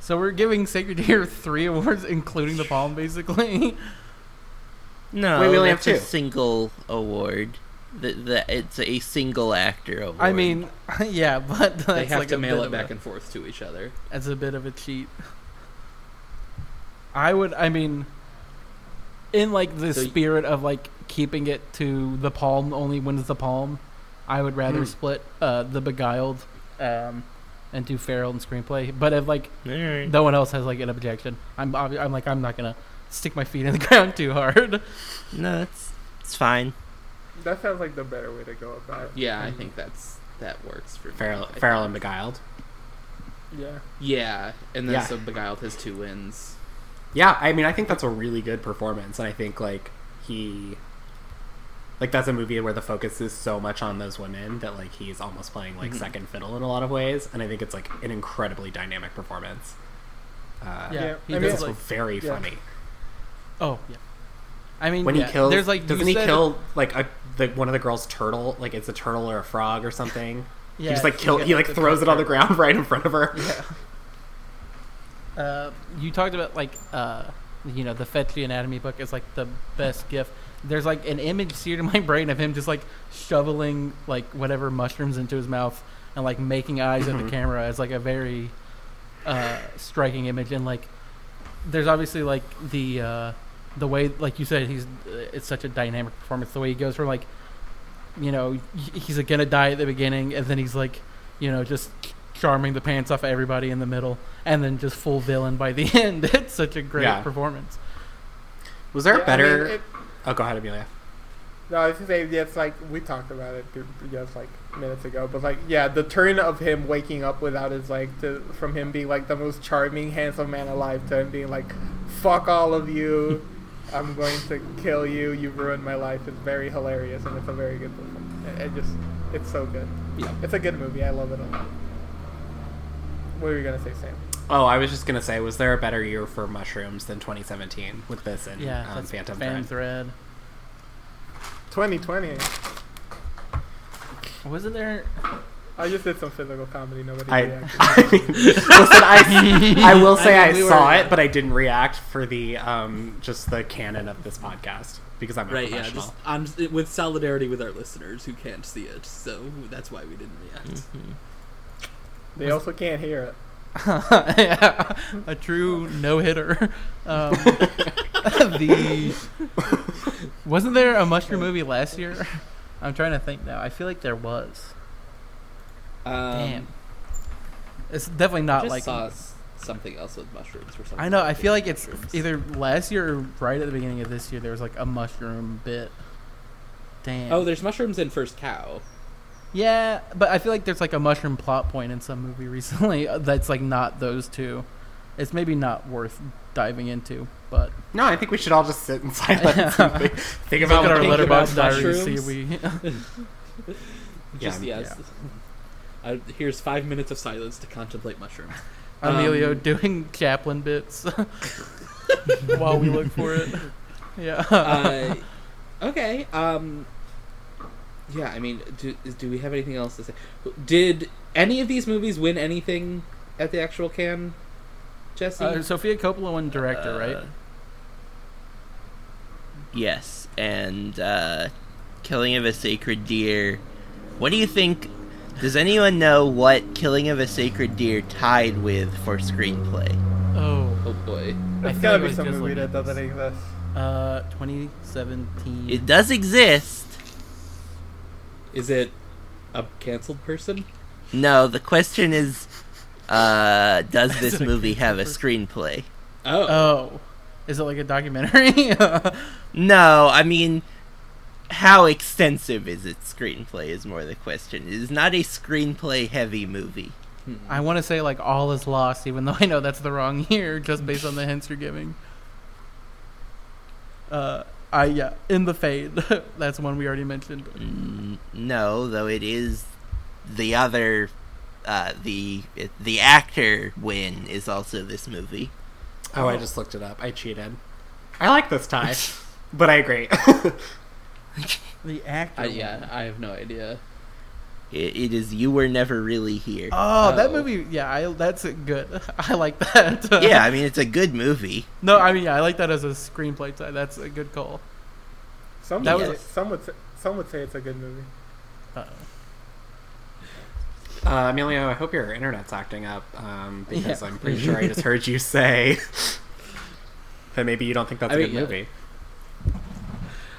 so we're giving Sacred Deer three awards, including the Palm, basically. No, Wait, we only have that's a single award. The, the, it's a single actor award. I mean, yeah, but that's They have like to a mail it back a- and forth to each other. That's a bit of a cheat. I would, I mean, in like the So y- spirit of like keeping it to the palm only wins the palm, I would rather Hmm. split uh, the beguiled um, and do Farrell and screenplay. But if like Alright. no one else has like an objection, I'm obvi- I'm like I'm not gonna stick my feet in the ground too hard. No, it's it's fine. That sounds like the better way to go about it. Yeah, I think that's that works for me. Farrell, I Farrell and Beguiled. Yeah. Yeah, and then Yeah. so Beguiled has two wins. Yeah, I mean, I think that's a really good performance, and I think like he, like that's a movie where the focus is so much on those women that like he's almost playing like Mhm. second fiddle in a lot of ways, and I think it's like an incredibly dynamic performance. Uh, Yeah, Yeah, he I it's mean, does like. very yeah. funny Oh yeah. I mean, when yeah, he kills. There's like doesn't you he said- kill like a the one of the girls' turtle? Like it's a turtle or a frog or something. Yeah, he just like kill. yeah, He like throws it on the ground right in front of her. Yeah. Uh, you talked about like uh, you know, the Fetchy Anatomy book is like the best gift. There's like an image seared in my brain of him just like shoveling like whatever mushrooms into his mouth and like making eyes at the camera as like a very uh, striking image. And like, there's obviously like the uh, the way like you said he's uh, it's such a dynamic performance. The way he goes from like you know he's like, gonna die at the beginning and then he's like you know just charming the pants off of everybody in the middle and then just full villain by the end. It's such a great Yeah. performance. Was there Yeah, a I better? mean, it- oh, go ahead, Emilio. No, I was gonna say it's like we talked about it th- just like minutes ago, but like yeah, the turn of him waking up without his leg to from him being like the most charming, handsome man alive to him being like, "Fuck all of you, I'm going to kill you. You ruined my life." is very hilarious and it's a very good performance. It, it just it's so good. Yeah. It's a good movie. I love it a lot. What were you gonna say, Sam? Oh, I was just gonna say, was there a better year for mushrooms than 2017 with this and Yeah, um, Phantom Thread? Thread. 2020. Wasn't there? I just did some physical comedy. Nobody I, reacted. I mean, listen, I, I will say I I, mean, we saw were- it, but I didn't react for the um, just the canon of this podcast because I'm a Right, yeah, professional. just on with solidarity with our listeners who can't see it, so that's why we didn't react. They also can't hear it. yeah, a true no hitter. Um, the wasn't there a mushroom movie last year? I'm trying to think now. I feel like there was. Um, Damn, it's definitely not just like. saw something else with mushrooms or something. I know. I feel this like it's mushrooms. either last year or right at the beginning of this year. There was like a mushroom bit. Damn. Oh, there's mushrooms in First Cow. Yeah, but I feel like there's like a mushroom plot point in some movie recently that's like not those two. It's maybe not worth diving into, but no, I think we should all just sit in silence and think, think about look at our letterbox about diary. See we. Just Yeah. yes. Uh, here's five minutes of silence to contemplate mushrooms. Emilio Um, doing Chaplin bits while we look for it. Yeah. uh, okay. Um, yeah, I mean, do, do we have anything else to say? Did any of these movies win anything at the actual Cannes, Jesse? Uh, Sofia Coppola won director, right? Uh, Yes, and uh, Killing of a Sacred Deer. What do you think? Does anyone know what Killing of a Sacred Deer tied with for screenplay? Oh, oh boy. I It's feel gotta like be was some movie that doesn't exist. uh, 2017. It does exist. Is it a canceled person? No, the question is, uh, does this it a movie have a screenplay? Oh. oh, is it like a documentary? No, I mean, how extensive is its screenplay is more the question. It is not a screenplay heavy movie. Hmm. I want to say like all is lost, even though I know that's the wrong year, just based on the hints you're giving. Uh, I yeah, in the fade. that's one we already mentioned. Mm, no, though it is the other, uh, the the actor win is also this movie. Oh, I just looked it up. I cheated. I like this tie, but I agree. The actor. I, won. yeah, I have no idea. It, it is you were never really here. Oh, that movie. Yeah, I, that's good. I like that. yeah, I mean it's a good movie. no, I mean yeah, I like that as a screenplay. Tie. That's a good call. Some That would was- say, some would say, some would say it's a good movie. Uh-oh. Uh, Emilio, I hope your internet's acting up um, because Yeah. I'm pretty sure I just heard you say that maybe you don't think that's I a mean, good yeah. movie.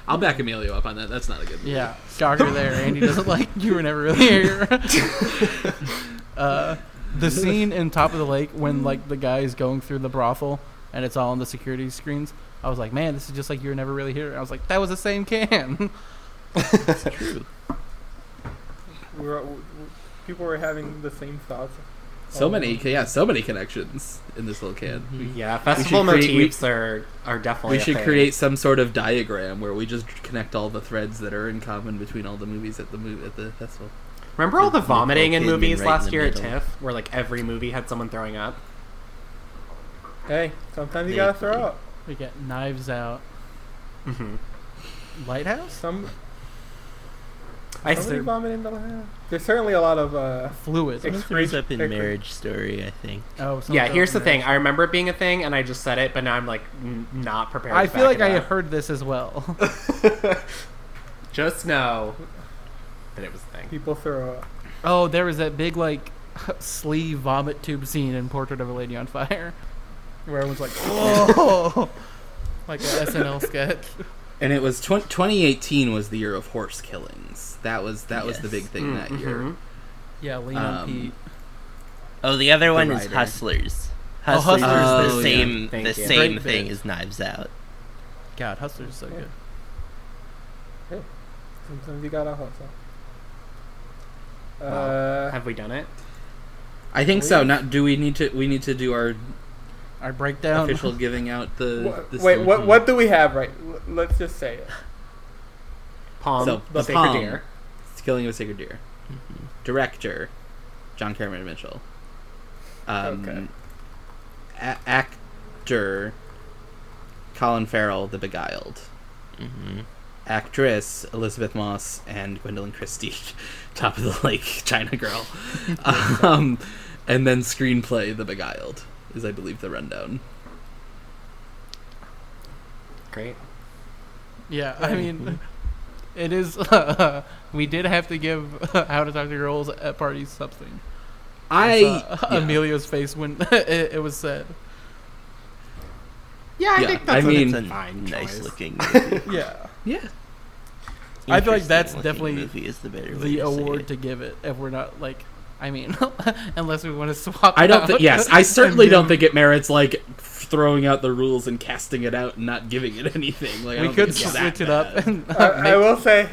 I'll back Emilio up on that. That's not a good movie. Yeah, shocker there. Andy doesn't like you were never really here. uh, the scene in Top of the Lake when like the guy is going through the brothel and it's all on the security screens. I was like, man, this is just like you were never really here. I was like, that was the same Cannes. It's true. We were, we, people were having the same thoughts. So Oh. many, yeah, so many connections in this little Cannes. We, Yeah, festival should create- we- motifs are are definitely. we should thing. create some sort of diagram where we just connect all the threads that are in common between all the movies at the movie at the festival. Remember all the Nicole vomiting in movies right last the year at. TIFF, where like every movie had someone throwing up. Hey, sometimes you Yeah. gotta throw up. We get Knives Out, hmm Lighthouse, Some I somebody still, vomit in the lab. There's certainly a lot of uh, Fluid. Ex- Someone up in Excre- Marriage Story, I think. Oh, yeah. Here's of the thing. I remember it being a thing, and I just said it, but now I'm like n- not prepared. I to feel like I up. heard this as well. Just know that it was a thing. people throw up. oh, there was that big like sleeve vomit tube scene in Portrait of a Lady on Fire, where everyone's like, "Oh," like an SNL sketch. And it was tw- 2018 was the year of horse killings. That was that was the big thing that year. Mhm. Yeah, Lean Um, on Pete. Oh, the other one is writer. Hustlers. Oh, Hustlers Hustlers. Oh, the same Thank the you. same Great thing bit. as Knives Out. God, Hustlers is so good. Hey, Sometimes you gotta hustle. Wow. Uh, Have we done it? I think so. Please. Now, do we need to? We need to do our Our breakdown. official giving out the. wha- the wait, what Stone what do we have right? L- let's just say it. Palm, So, the the sacred palm. deer. It's Killing of a Sacred Deer. Director, John Cameron Mitchell. Um, Okay. a- actor, Colin Farrell, The Beguiled. hmm Actress, Elisabeth Moss and Gwendoline Christie, Top of the Lake, China Girl. um, and then screenplay, The Beguiled, is I believe the rundown. Great. Yeah, I mean, it is. we did have to give How to Talk to Girls at Parties something. I saw uh, yeah. Emilio's face when it, it was said. Yeah, I Yeah, think I that's mean- It's a fine nice choice. looking movie. Yeah, yeah. I feel like that's definitely movie is the better the to award it. to give it. If we're not like, I mean, unless we want to swap. I don't out think. Yes, I certainly don't think it merits like throwing out the rules and casting it out and not giving it anything. Like we don't could think it's that switch it up. bad. And, I, I will say,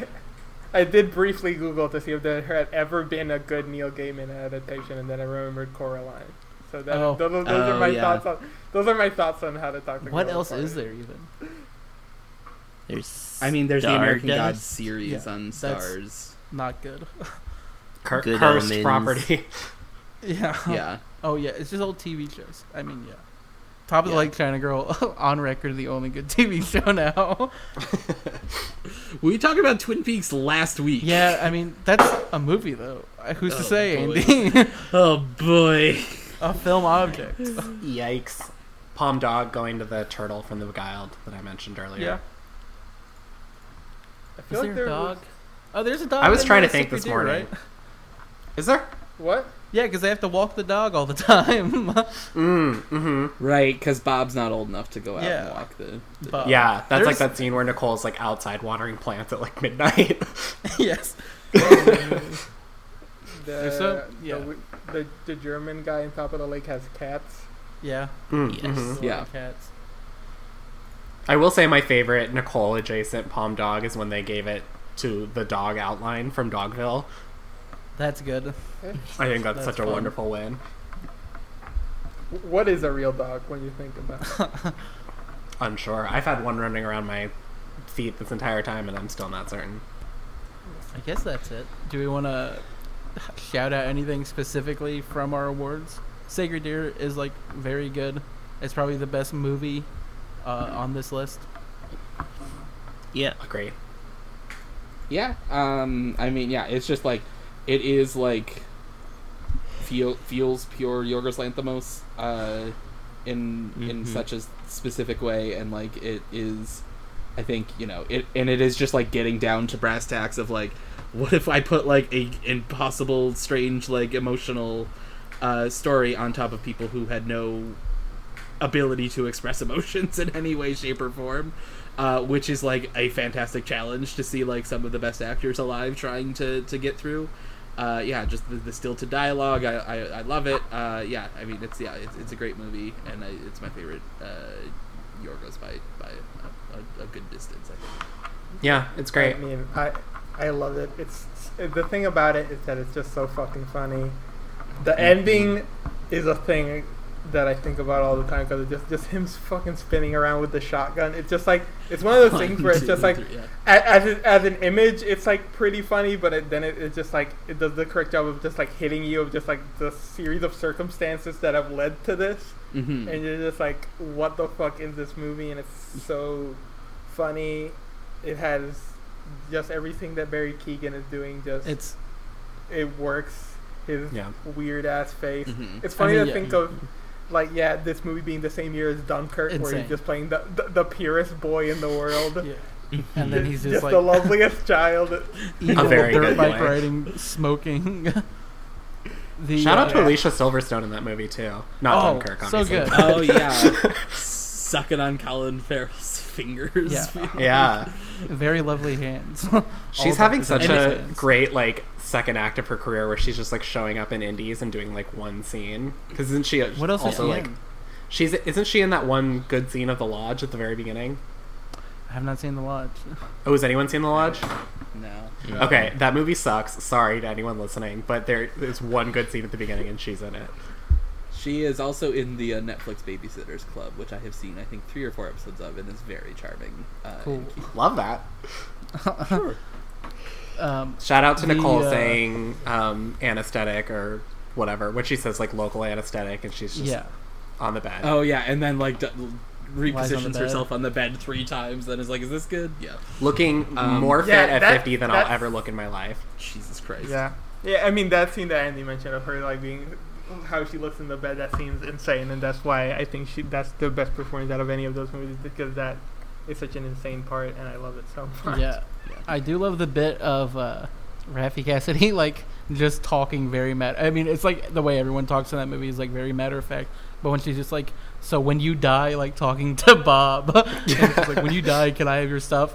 I did briefly Google to see if there had ever been a good Neil Gaiman adaptation, and then I remembered Coraline. So that, Oh. those, those Oh, are my yeah. thoughts on those are my thoughts on how to talk to what girls else is there even? There's I mean, there's the American Gods Stardust. series Yeah, on that's- Stars. Not good. Cur- Good cursed Omens. property. yeah. Yeah. Oh yeah, it's just old TV shows. I mean, yeah. Top of the Yeah. Lake China Girl on record, the only good TV show now. We talked about Twin Peaks last week. yeah, I mean that's a movie though. Uh, Who's to Oh, say, boy. Andy? Oh boy. a film object. Yikes. Palm dog going to the turtle from the Beguiled that I mentioned earlier. Yeah. I Is feel like there there a dog? was- Oh, there's a dog. I was trying to think this Deer, morning. right? Is there? What? Yeah, because they have to walk the dog all the time. Mm, mm-hmm. Right, because Bob's not old enough to go out Yeah. and walk the. the But- Yeah, that's like There's- that scene where Nicole's like outside watering plants at like midnight. yes. The, There's some- yeah. w- the, the German guy on top of the lake has cats. Yeah. Mm, Yes. mhm. Yeah. Cats. I will say my favorite Nicole adjacent palm dog is when they gave it to the dog outline from Dogville. That's good. I think that's, That's such a wonderful win. What is a real dog when you think about it? Unsure. I've had one running around my feet this entire time, and I'm still not certain. I guess that's it. Do we want to shout out anything specifically from our awards? Sacred Deer is like very good. It's probably the best movie uh, on this list. Yeah. Agree. Yeah. Um. I mean, yeah. It's just like, it is like, feel feels pure Yorgos Lanthimos, uh, in in Mhm. such a specific way, and like it is. I think you know it, and it is just like getting down to brass tacks of like, what if I put like a impossible, strange, like emotional, uh, story on top of people who had no ability to express emotions in any way, shape, or form. Uh, which is like a fantastic challenge to see like some of the best actors alive trying to, to get through. Uh, yeah, just the, the stilted dialogue. I, I, I love it. Uh, yeah, I mean it's yeah it's, it's a great movie and I, it's my favorite uh, Yorgos by by a, a, a good distance. I think. Yeah, it's great. I mean, I I love it. It's the thing about it is that it's just so fucking funny. The ending is a thing that I think about all the time because just just him fucking spinning around with the shotgun. It's just like it's one of those things where it's just like Yeah. a- as as an image, it's like pretty funny, but it, then it, it's just like it does the correct job of just like hitting you of just like the series of circumstances that have led to this, Mhm. and you're just like, what the fuck is this movie? And it's so funny. It has just everything that Barry Keoghan is doing. Just It's it works. His Yeah. weird ass face. Mhm. It's funny mean, to yeah. think of. Like yeah, this movie being the same year as Dunkirk, where he's just playing the, the the purest boy in the world. yeah. And then he's just, just like the loveliest child. evil very dirt good bike boy. riding, smoking. the, Shout out to uh, Alicia Silverstone in that movie too. Not Oh, Dunkirk, so obviously. good. Oh yeah, sucking on Colin Farrell's fingers. Yeah. yeah, Very lovely hands. she's having the such design a hands. great like second act of her career where she's just like showing up in indies and doing like one scene. Because isn't she What else is also she like in? she's isn't she in that one good scene of the lodge at the very beginning? I have not seen the lodge. Oh, has anyone seen the lodge? No. Okay, that movie sucks. Sorry to anyone listening, but there is one good scene at the beginning and she's in it. She is also in the uh, Netflix Babysitters Club, which I have seen, I think, three or four episodes of, and is very charming. Uh, Cool. Love that. Sure. Um, Shout out to The, Nicole uh, saying um, anesthetic or whatever. When she says like local anesthetic and she's just yeah. on the bed. Oh yeah, and then like d- repositions bed. herself on the bed three times, then is like, "Is this good?" Yeah. Looking Um, more fit Yeah, at that- 50 than I'll ever look in my life. Jesus Christ. Yeah, yeah. I mean that scene that Andy mentioned of her like being how she looks in the bed. That seems insane, and that's why I think she that's the best performance out of any of those movies because that is such an insane part, and I love it so much. Yeah. I do love the bit of uh, Raffey Cassidy, like, just talking very mad. I mean, it's like the way everyone talks in that movie is like very matter of fact. But when she's just like, so when you die, like talking to Bob, like, when you die, can I have your stuff?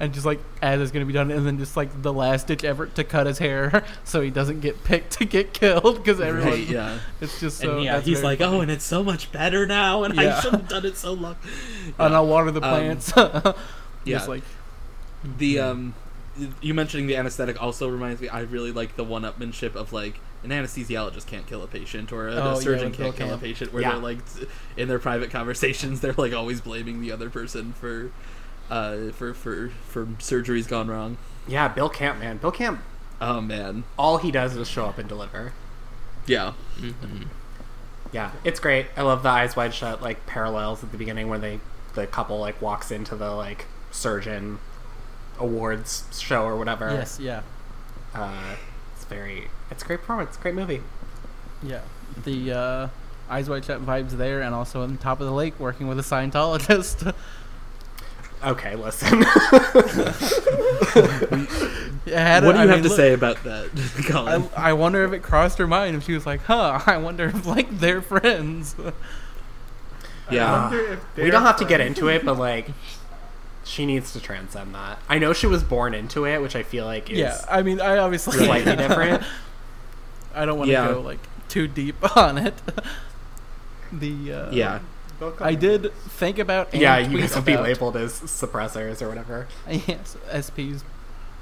And just like, as it's gonna be done, and then just like the last ditch effort to cut his hair so he doesn't get picked to get killed because everyone, Right, yeah. it's just so. and yeah, he's like, funny. "Oh, and it's so much better now, and I should have done it so long." and I'll water the Um, plants. yeah. just like The um, you mentioning the anesthetic also reminds me. I really like the one-upmanship of like an anesthesiologist can't kill a patient or a, Oh, a surgeon with Bill can't kill a patient. Where Yeah. they're like in their private conversations, they're like always blaming the other person for, uh, for for for surgeries gone wrong. Yeah, Bill Camp, man. Bill Camp, Oh man, all he does is show up and deliver. yeah. Yeah, it's great. I love the eyes wide shut like parallels at the beginning when they the couple like walks into the like surgeon awards show or whatever. yes, yeah. Uh, it's very it's a great performance. It's a great movie. Yeah, the uh, Eyes Wide Shut vibes there, and also on top of the lake working with a Scientologist. Okay, listen. Had- what do you I have mean, to look, say about that, Colin? I, I wonder if it crossed her mind if she was like, "Huh, I wonder if like they're friends." yeah. I wonder if we don't have to get into it, but like she needs to transcend that. I know she was born into it, which I feel like is yeah, I mean, I obviously slightly different. I don't want to Yeah. go like too deep on it. the uh, yeah. They'll I did think about and Yeah, you tweet guys will be labeled as suppressors or whatever. yes, SPs.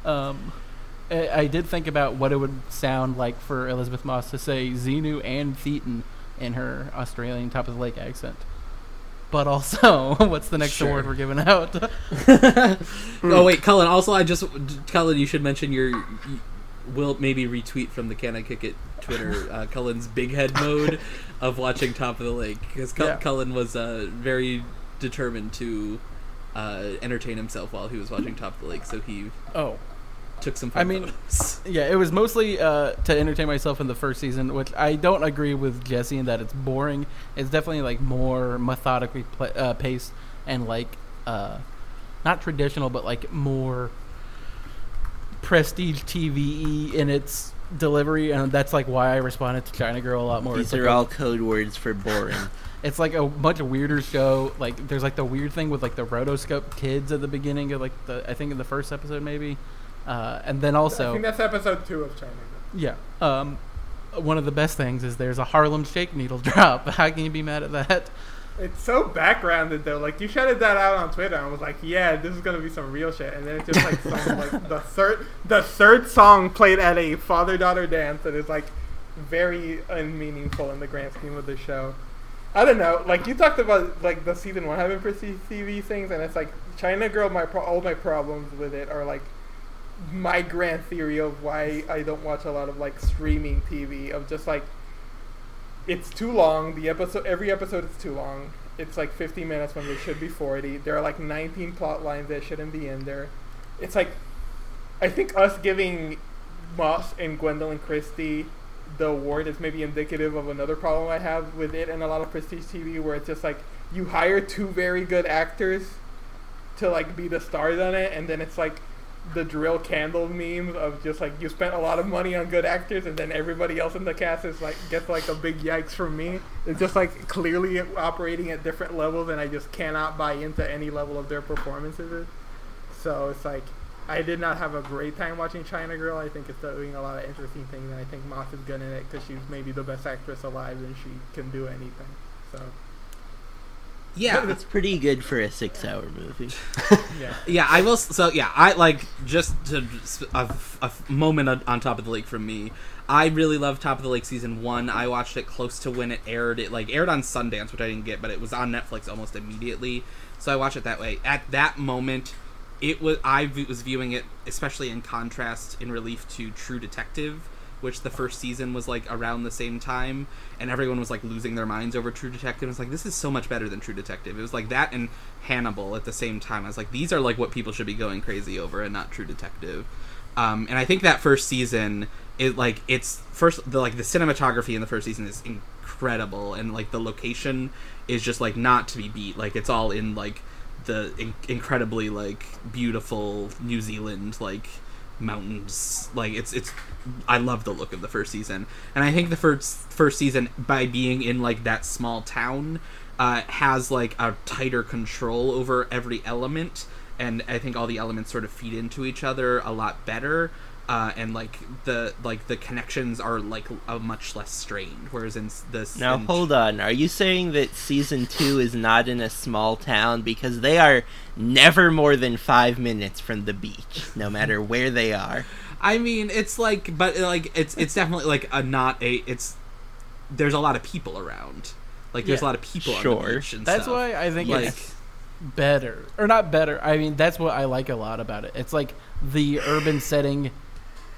Um, I, I did think about what it would sound like for Elisabeth Moss to say Xenu and Thetan in her Australian top of the lake accent. But also, what's the next Sure. award we're giving out? oh wait, Cullen. Also, I just Cullen, you should mention your. You, will maybe retweet from the Can I Kick It Twitter uh, Cullen's big head mode of watching Top of the Lake because Yeah. Cullen was uh, very determined to uh, entertain himself while he was watching Top of the Lake, so he oh, took some. I mean, photos. yeah, it was mostly uh, to entertain myself in the first season, which I don't agree with Jesse in that it's boring. It's definitely like more methodically pla uh, paced and like uh, not traditional, but like more prestige TV in its delivery, and that's like why I responded to China Girl a lot more. These It's like are a- all code words for boring. it's like a much weirder show. Like there's like the weird thing with like the rotoscope kids at the beginning of like the I think in the first episode maybe, uh, and then also I think that's episode two of China. Girl. Yeah. Um, one of the best things is there's a Harlem Shake needle drop. How can you be mad at that? It's so backgrounded though. Like you shouted that out on Twitter and was like, "Yeah, this is gonna be some real shit." And then it's just like some like the third the third song played at a father daughter dance that is like very unmeaningful in the grand scheme of the show. I don't know. Like you talked about like the season one having TV things, and it's like China Girl. My pro- all my problems with it are like my grand theory of why I don't watch a lot of like streaming TV of just like it's too long. The episode every episode is too long. It's like 50 minutes when there should be 40. There are like 19 plot lines that shouldn't be in there. It's like I think us giving Moss and Gwendoline Christie the award is maybe indicative of another problem I have with it and a lot of prestige TV where it's just like you hire two very good actors to like be the stars on it and then it's like the drill candle memes of just like you spent a lot of money on good actors and then everybody else in the cast is like gets like a big yikes from me. It's just like clearly operating at different levels and I just cannot buy into any level of their performances. So it's like I did not have a great time watching China Girl. I think it's doing a lot of interesting things and I think Moss is good in it because she's maybe the best actress alive and she can do anything. So Yeah, It's pretty good for a six-hour movie. yeah. yeah. I will. So yeah, I like just to a, a moment on, on top of the lake from me. I really love Top of the Lake season one. I watched it close to when it aired. It like aired on Sundance, which I didn't get, but it was on Netflix almost immediately. So I watched it that way. At that moment, it was I v- was viewing it, especially in contrast, in relief to True Detective, which the first season was like around the same time, and everyone was like losing their minds over True Detective. It's like this is so much better than True Detective. It was like that and Hannibal at the same time. I was like, these are like what people should be going crazy over, and not True Detective. Um, and I think that first season, it like it's first the like the cinematography in the first season is incredible, and like the location is just like not to be beat. Like it's all in like the in- incredibly like beautiful New Zealand like mountains. Like it's it's I love the look of the first season, and I think the first first season by being in like that small town uh, has like a tighter control over every element, and I think all the elements sort of feed into each other a lot better. Uh, and like the like the connections are like a much less strained, whereas in this Now in- hold on. Are you saying that season two is not in a small town because they are never more than five minutes from the beach, no matter where they are? I mean, it's like, but like, it's it's definitely like a not a. It's there's a lot of people around. Like, there's Yeah, a lot of people on sure. the beach and That's stuff. why I think Like- it's better, or not better. I mean, that's what I like a lot about it. It's like the urban setting,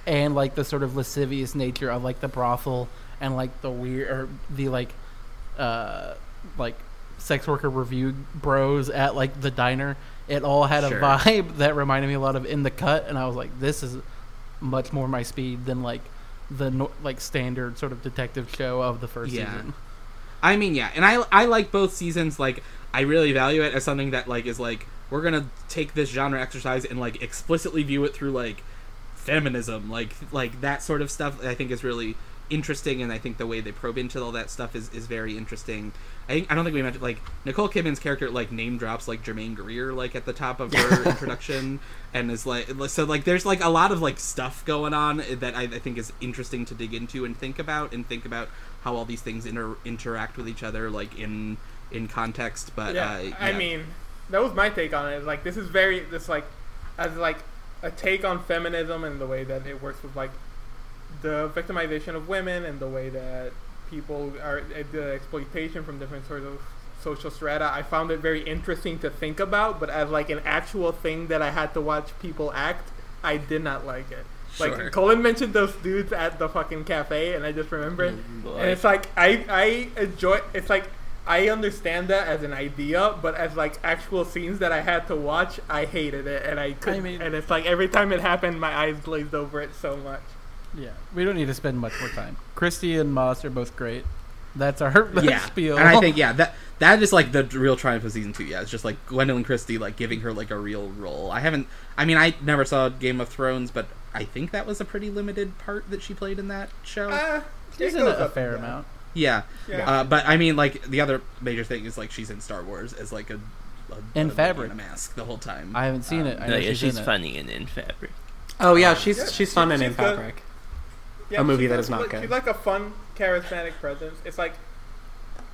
and like the sort of lascivious nature of like the brothel and like the weird or the like, uh, like sex worker review bros at like the diner. It all had Sure. a vibe that reminded me a lot of In the Cut, and I was like, this is much more my speed than like the no- like standard sort of detective show of the first Yeah. season. I mean, yeah, and I I like both seasons. Like, I really value it as something that like is like we're gonna take this genre exercise and like explicitly view it through like feminism, like like that sort of stuff. I think is really interesting, and I think the way they probe into all that stuff is is very interesting. I think I don't think we mentioned like Nicole Kidman's character like name drops like Germaine Greer like at the top of her introduction, and is like so like there's like a lot of like stuff going on that I, I think is interesting to dig into and think about and think about how all these things inter- interact with each other like in in context. But yeah, uh, I mean, that was my take on it. Like, this is very this like as like a take on feminism and the way that it works with like the victimization of women and the way that people are uh, the exploitation from different sorts of social strata. I found it very interesting to think about, but as like an actual thing that I had to watch people act, I did not like it. Sure. Like Colin mentioned those dudes at the fucking cafe, and I just remembered, boy. and it's like I I enjoy. It's like I understand that as an idea, but as like actual scenes that I had to watch, I hated it, and I couldn't. mean- and it's like every time it happened, my eyes glazed over it so much. Yeah, we don't need to spend much more time. Christie and Moss are both great. That's our yeah, spiel. and I think yeah that that is like the real triumph of season two. Yeah, it's just like Gwendoline Christie like giving her like a real role. I haven't. I mean, I never saw Game of Thrones, but I think that was a pretty limited part that she played in that show. Uh, she's it a, a fair amount. Yeah, Yeah. Uh, but I mean, like the other major thing is like she's in Star Wars as like a, a In a- Fabric. in a mask the whole time. I haven't seen it. I No, know yeah, she's, she's in funny and in fabric. Oh yeah, she's Yeah, she's she- fun and she's in good. fabric. Yeah, A movie she's that not like- good. She's like a fun, charismatic presence. It's like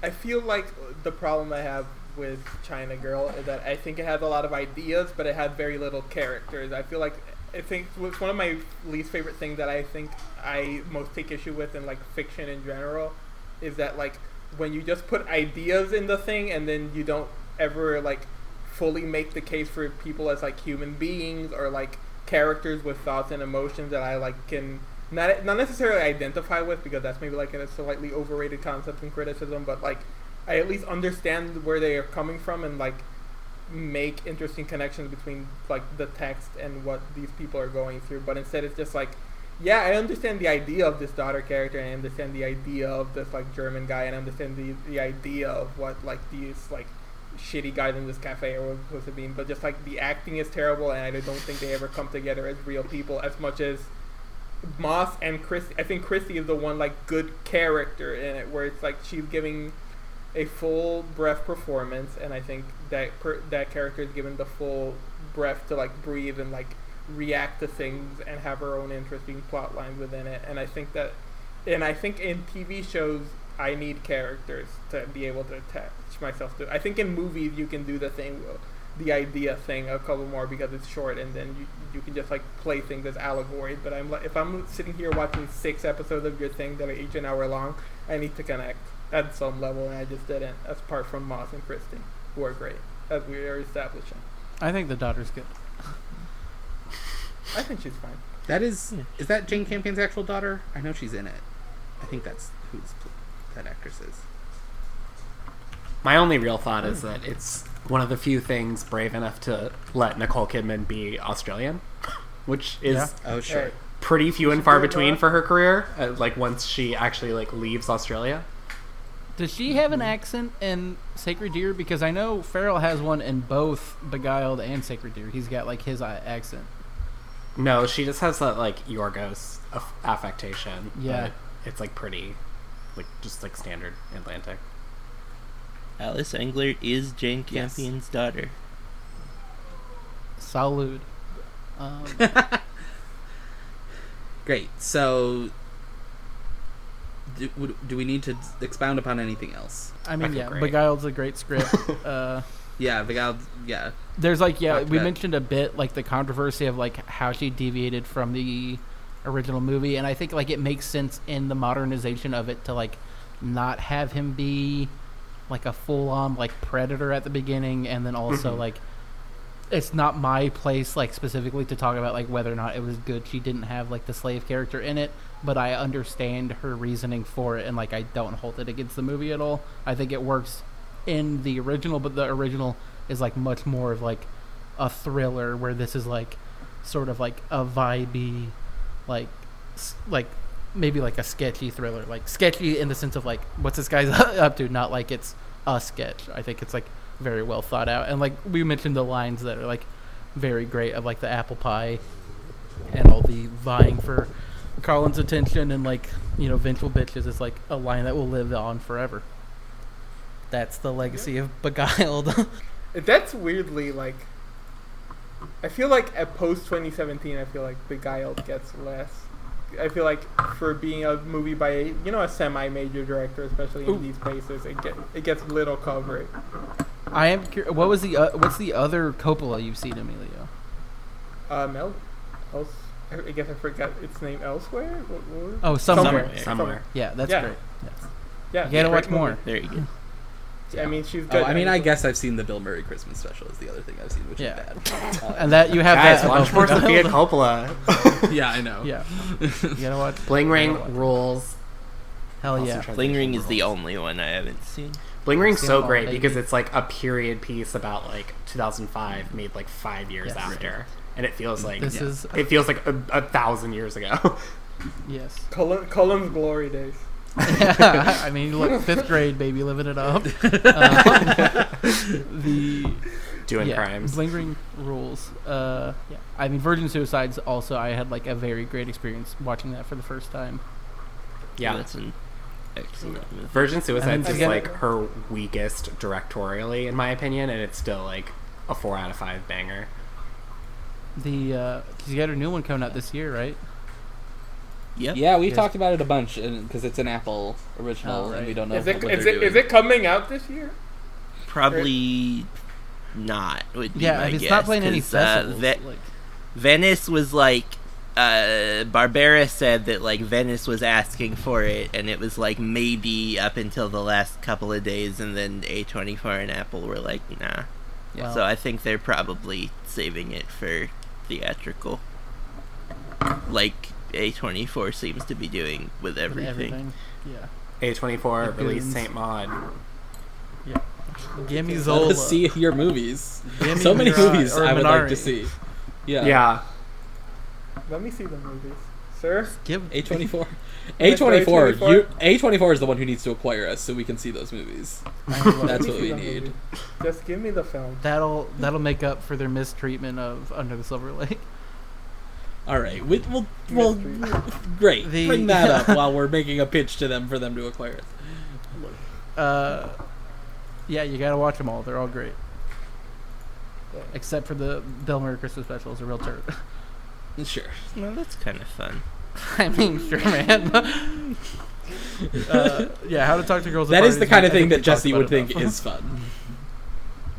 I feel like the problem I have with China Girl is that I think it has a lot of ideas, but it had very little characters. I feel like I think it's one of my least favorite things that I think I most take issue with in like fiction in general is that like when you just put ideas in the thing and then you don't ever like fully make the case for people as like human beings or like characters with thoughts and emotions that I like can not not necessarily identify with because that's maybe like a slightly overrated concept in criticism, but like I at least understand where they are coming from and like make interesting connections between like the text and what these people are going through. But instead, it's just like, yeah, I understand the idea of this daughter character, and I understand the idea of this like German guy, and I understand the the idea of what like these like shitty guys in this cafe are supposed to be. But just like the acting is terrible, and I don't think they ever come together as real people as much as Moss and Christie. I think Christie is the one like good character in it, where it's like she's giving a full breath performance, and I think that per- that character is given the full breath to like breathe and like react to things and have her own interesting plot lines within it. And I think that, and I think in TV shows, I need characters to be able to attach myself to. I think in movies you can do the thing, the idea thing a couple more because it's short, and then you you can just like play things as allegories. But I'm like, if I'm sitting here watching six episodes of your thing that are each an hour long, I need to connect at some level, and I just didn't. Apart from Moss and Christie, who are great, as we are establishing. I think the daughter's good. I think she's fine. That is is that Jane Campion's actual daughter? I know she's in it. I think that's who's that actress is. My only real thought is that it's one of the few things brave enough to let Nicole Kidman be Australian, which is Yeah. Oh sure. Pretty few and far between for her career. Uh, like once she actually like leaves Australia. Does she have an accent in Sacred Deer? Because I know Farrell has one in both Beguiled and Sacred Deer. He's got like his uh, accent. No, she just has that like Yorgos aff- affectation. Yeah. it's like pretty, like just like standard Atlantic. Alice Englert is Jane Yes. Campion's daughter. Salud. Um, Great. So do, do we need to expound upon anything else? I mean, Okay, yeah, great. Beguiled's a great script. uh, Yeah, Vigal. Yeah, there's like, yeah, Talked we about- mentioned a bit like the controversy of like how she deviated from the original movie, and I think like it makes sense in the modernization of it to like not have him be like a full on like predator at the beginning, and then also Mhm. like it's not my place like specifically to talk about like whether or not it was good she didn't have like the slave character in it but i understand her reasoning for it and like i don't hold it against the movie at all i think it works in the original but the original is like much more of like a thriller where this is like sort of like a vibey like like maybe like a sketchy thriller. Like sketchy in the sense of like what's this guy's up to? Not like it's a sketch. I think it's like very well thought out. And like we mentioned the lines that are like very great of like the apple pie and all the vying for Carlin's attention and like you know vengeful bitches is like a line that will live on forever. That's the legacy of Beguiled. That's weirdly like. I feel like at post 2017, I feel like Beguiled gets less. I feel like for being a movie by a, you know a semi-major director, especially in Ooh. these places, it get it gets little coverage. I am. Cur- what was the uh, what's the other Coppola you've seen, Emilio? Um, El, else, I guess I forgot its name. Elsewhere. What, what? Oh, somewhere. Somewhere. Somewhere. Yeah, that's Yeah. great. Yes. Yeah, You gotta great watch more. movie. There you go. I mean, she's Oh. I mean, I guess I've seen the Bill Murray Christmas special. Is the other thing I've seen, which Yeah. is bad. Uh, And that you have Guys, that watch above more Sofia Beguiled. Coppola. yeah, I know. Yeah, you gotta watch. Bling Ring rules. Hell yeah. Bling Ring is the only one I haven't seen. Bling Ring's See so great baby. because it's like a period piece about like 2005, made like five years Yes. after, and it feels like This is it feels like a, a thousand years ago. yes. Cullen, Cullen's glory days. I mean, look, fifth grade, baby, living it up. Uh, the Doing yeah, crimes. Bling Ring rules. Uh, yeah, I mean, Virgin Suicides. Also, I had like a very great experience watching that for the first time. yeah, That's an excellent. Virgin Suicides is again- like her weakest directorially, in my opinion, and it's still like a four out of five banger. The uh, 'cause you got a new one coming out this year, right? Yep. Yeah, we've Yes. talked about it a bunch because it's an Apple original, Oh, and we don't know Is what it they're it doing. is it coming out this year? Probably not. Would be Yeah, my if it's guess, not playing any 'cause, uh, festivals. Ve- like, Venice was like uh Barbera said that like Venice was asking for it and it was like maybe up until the last couple of days and then A24 and Apple were like nah. Well- so I think they're probably saving it for theatrical. Like A24 seems to be doing with with everything. everything. Yeah. A24 It released. Saint Maud. Yeah. Give me Let Zola. us see your movies. Give me So many Mirai- movies I would like to see. Yeah. Yeah. Let me see the movies, sir. Give A24. A24, A24? you A24 is the one who needs to acquire us so we can see those movies. That's what we the need. movie. Just give me the film. That'll that'll make up for their mistreatment of Under the Silver Lake. All right, we, we'll, we'll Mystery. great. The- Bring that up while we're making a pitch to them for them to acquire it. Uh, yeah, you gotta watch them all. They're all great, except for the Bill Murray Christmas special. It's a real turd. Sure. Well, that's kind of fun. I mean, sure, man. uh, yeah, how to talk to girls. That is the kind of thing that Jesse would think enough. is fun.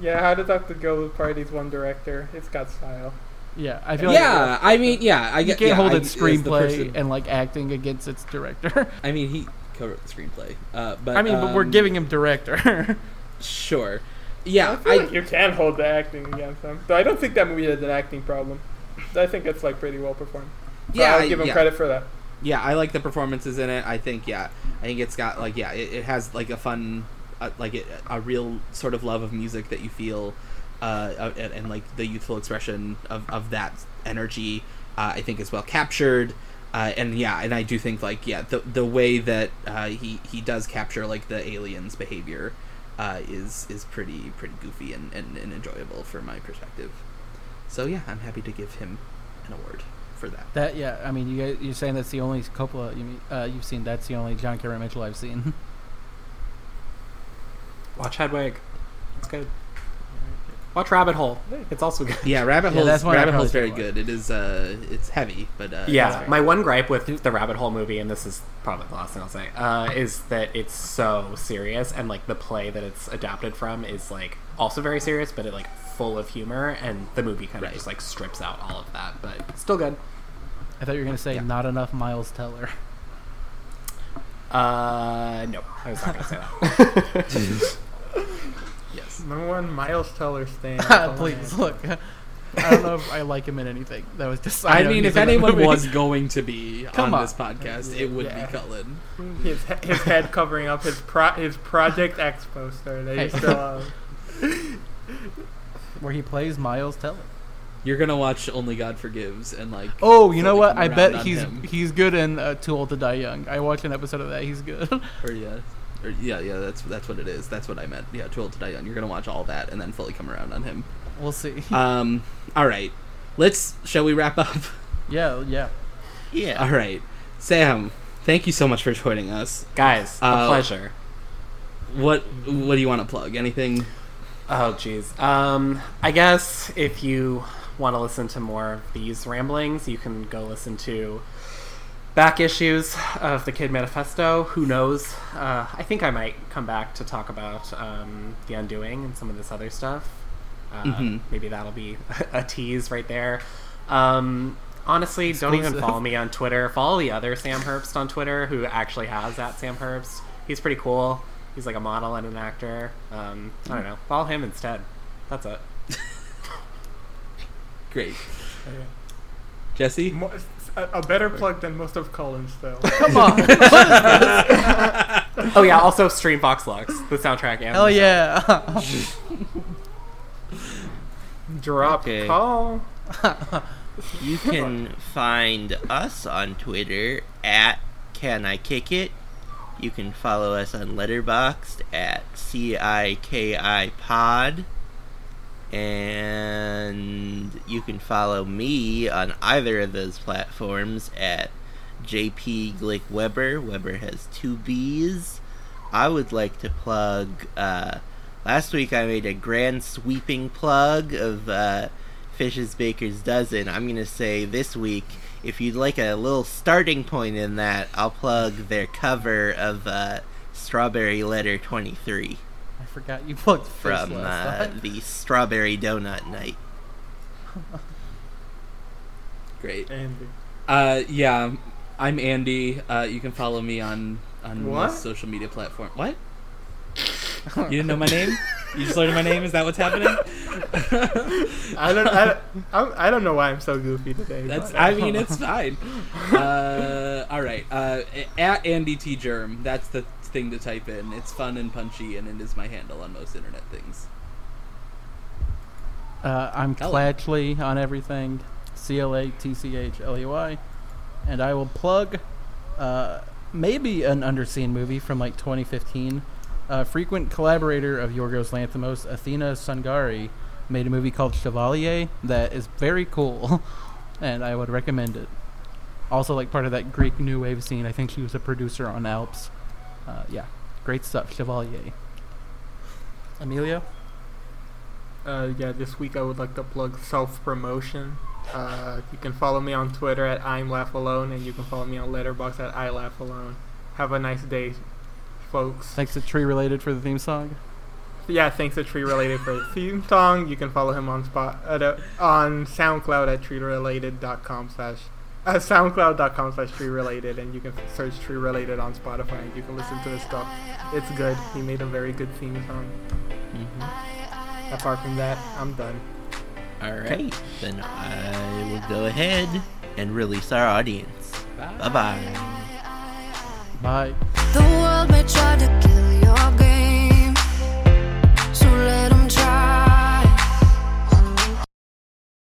Yeah, How to Talk to girls with Parties, one director. It's got style. Yeah, I feel like Yeah, I mean, yeah, I you can't yeah, hold I- its as the screenplay and like acting against its director. I mean, he co-wrote the screenplay. Uh, but I mean, but we're um, giving him director. sure. Yeah, I feel I, like you can hold the acting against him. Though I don't think that movie has an acting problem. I think it's like pretty well performed. So yeah, I'll give him yeah. credit for that. yeah, I like the performances in it. I think, yeah, I think it's got like, yeah, it, it has like a fun, uh, like it, a real sort of love of music that you feel, uh, uh, and, and like the youthful expression of, of that energy. Uh, I think is well captured, uh, and yeah, and I do think like yeah, the the way that uh, he he does capture like the aliens' behavior, uh, is is pretty pretty goofy and, and, and enjoyable from my perspective. So yeah, I'm happy to give him an award for that. that yeah, I mean, you guys, you're saying that's the only Coppola you mean, uh, you've seen. That's the only John Cameron Mitchell I've seen. Watch Hedwig. It's good. Watch Rabbit Hole. It's also good. Yeah, Rabbit Yeah, Hole. that's one Rabbit Hole's probably very good. It is. Uh, it's heavy, but uh, Yeah, it's my one gripe with the Rabbit Hole movie, and this is probably the last thing I'll say, uh, is that it's so serious, and like the play that it's adapted from is like also very serious, but it like full of humor, and the movie kind of Right. just like strips out all of that, but still good. I thought you were gonna say Yeah. not enough Miles Teller. Uh, no, I was not gonna say that. yes. Number one, Miles Teller stand. Please look. I don't know if I like him in anything. That was just. I know mean, if anyone was going to be Come on, on. this podcast, it would Yeah. be Cullen. His, his head covering up his pro- his Project X poster that Hey. still on. where he plays Miles Teller. You're gonna watch Only God Forgives and like. Oh, you know what? I bet he's him. he's good in uh, Too Old to Die Young. I watched an episode of that. He's good. Or yeah, or yeah, yeah. That's that's what it is. That's what I meant. Yeah, Too Old to Die Young. You're gonna watch all that and then fully come around on him. we'll see. Um. All right. Let's. Shall we wrap up? yeah, yeah. Yeah. all right. Sam, thank you so much for joining us. Guys, a Uh, pleasure. What What do you want to plug? Anything? Oh, jeez. Um, I guess if you want to listen to more of these ramblings, you can go listen to back issues of the Kid Manifesto. Who knows? Uh, I think I might come back to talk about um, The Undoing and some of this other stuff. Uh, Mhm. Maybe that'll be a tease right there. Um, honestly, don't even follow me on Twitter. Follow the other Sam Herbst on Twitter, who actually has that Sam Herbst. He's pretty cool. He's like a model and an actor. Um, I don't know. Follow him instead. That's it. Great. Jesse. Mo- a, a better plug than most of Cullen's though. Come on. Oh yeah. Also, stream Vox Lux, the soundtrack. And Hell the yeah. Drop Okay. call. You can find us on Twitter at Can I Kick It. You can follow us on Letterboxd at CIKI Pod. And you can follow me on either of those platforms at JP Glick Weber. Weber has two B's. I would like to plug. Uh, last week I made a grand sweeping plug of uh, Phish's Baker's Dozen. I'm gonna say this week if you'd like a little starting point in that, I'll plug their cover of uh, Strawberry Letter 23 I forgot you plugged Phish from uh, the Strawberry Donut Night. Great. And Uh, yeah, I'm Andy. Uh, you can follow me on on most social media platform. What? You didn't know my name? You just learned my name? Is that what's happening? I don't, I, don't- I'm, I don't know why I'm so goofy today. That's. but, I mean, it's fine. Uh, all right. Uh, at Andy T Germ. That's the thing to type in. It's fun and punchy, and it is my handle on most internet things. Uh, I'm. Clatchley on everything. C L A T C H L E Y. And I will plug uh, maybe an underseen movie from like 2015. A frequent collaborator of Yorgos Lanthimos, Athina Tsangari, made a movie called Chevalier that is very cool, and I would recommend it. Also, like part of that Greek new wave scene. I think she was a producer on Alps. Uh, yeah, great stuff. Chevalier. Emilio. Uh, yeah, this week I would like to plug self promotion. Uh, you can follow me on Twitter at I'm Laugh Alone, and you can follow me on Letterboxd at I Laugh Alone. Have a nice day, folks. Thanks to Tree Related for the theme song. Yeah, thanks to Tree Related for the theme song. You can follow him on spot at, uh, on SoundCloud at treerelated.com slash uh, soundcloud.com slash tree related and you can search tree related on spotify and you can listen to his stuff. It's good. He made a very good theme song. Mm-hmm. apart from that i'm done. All right. Then i will go ahead and release our audience. Bye bye. Bye the world may try to kill your game so let them try.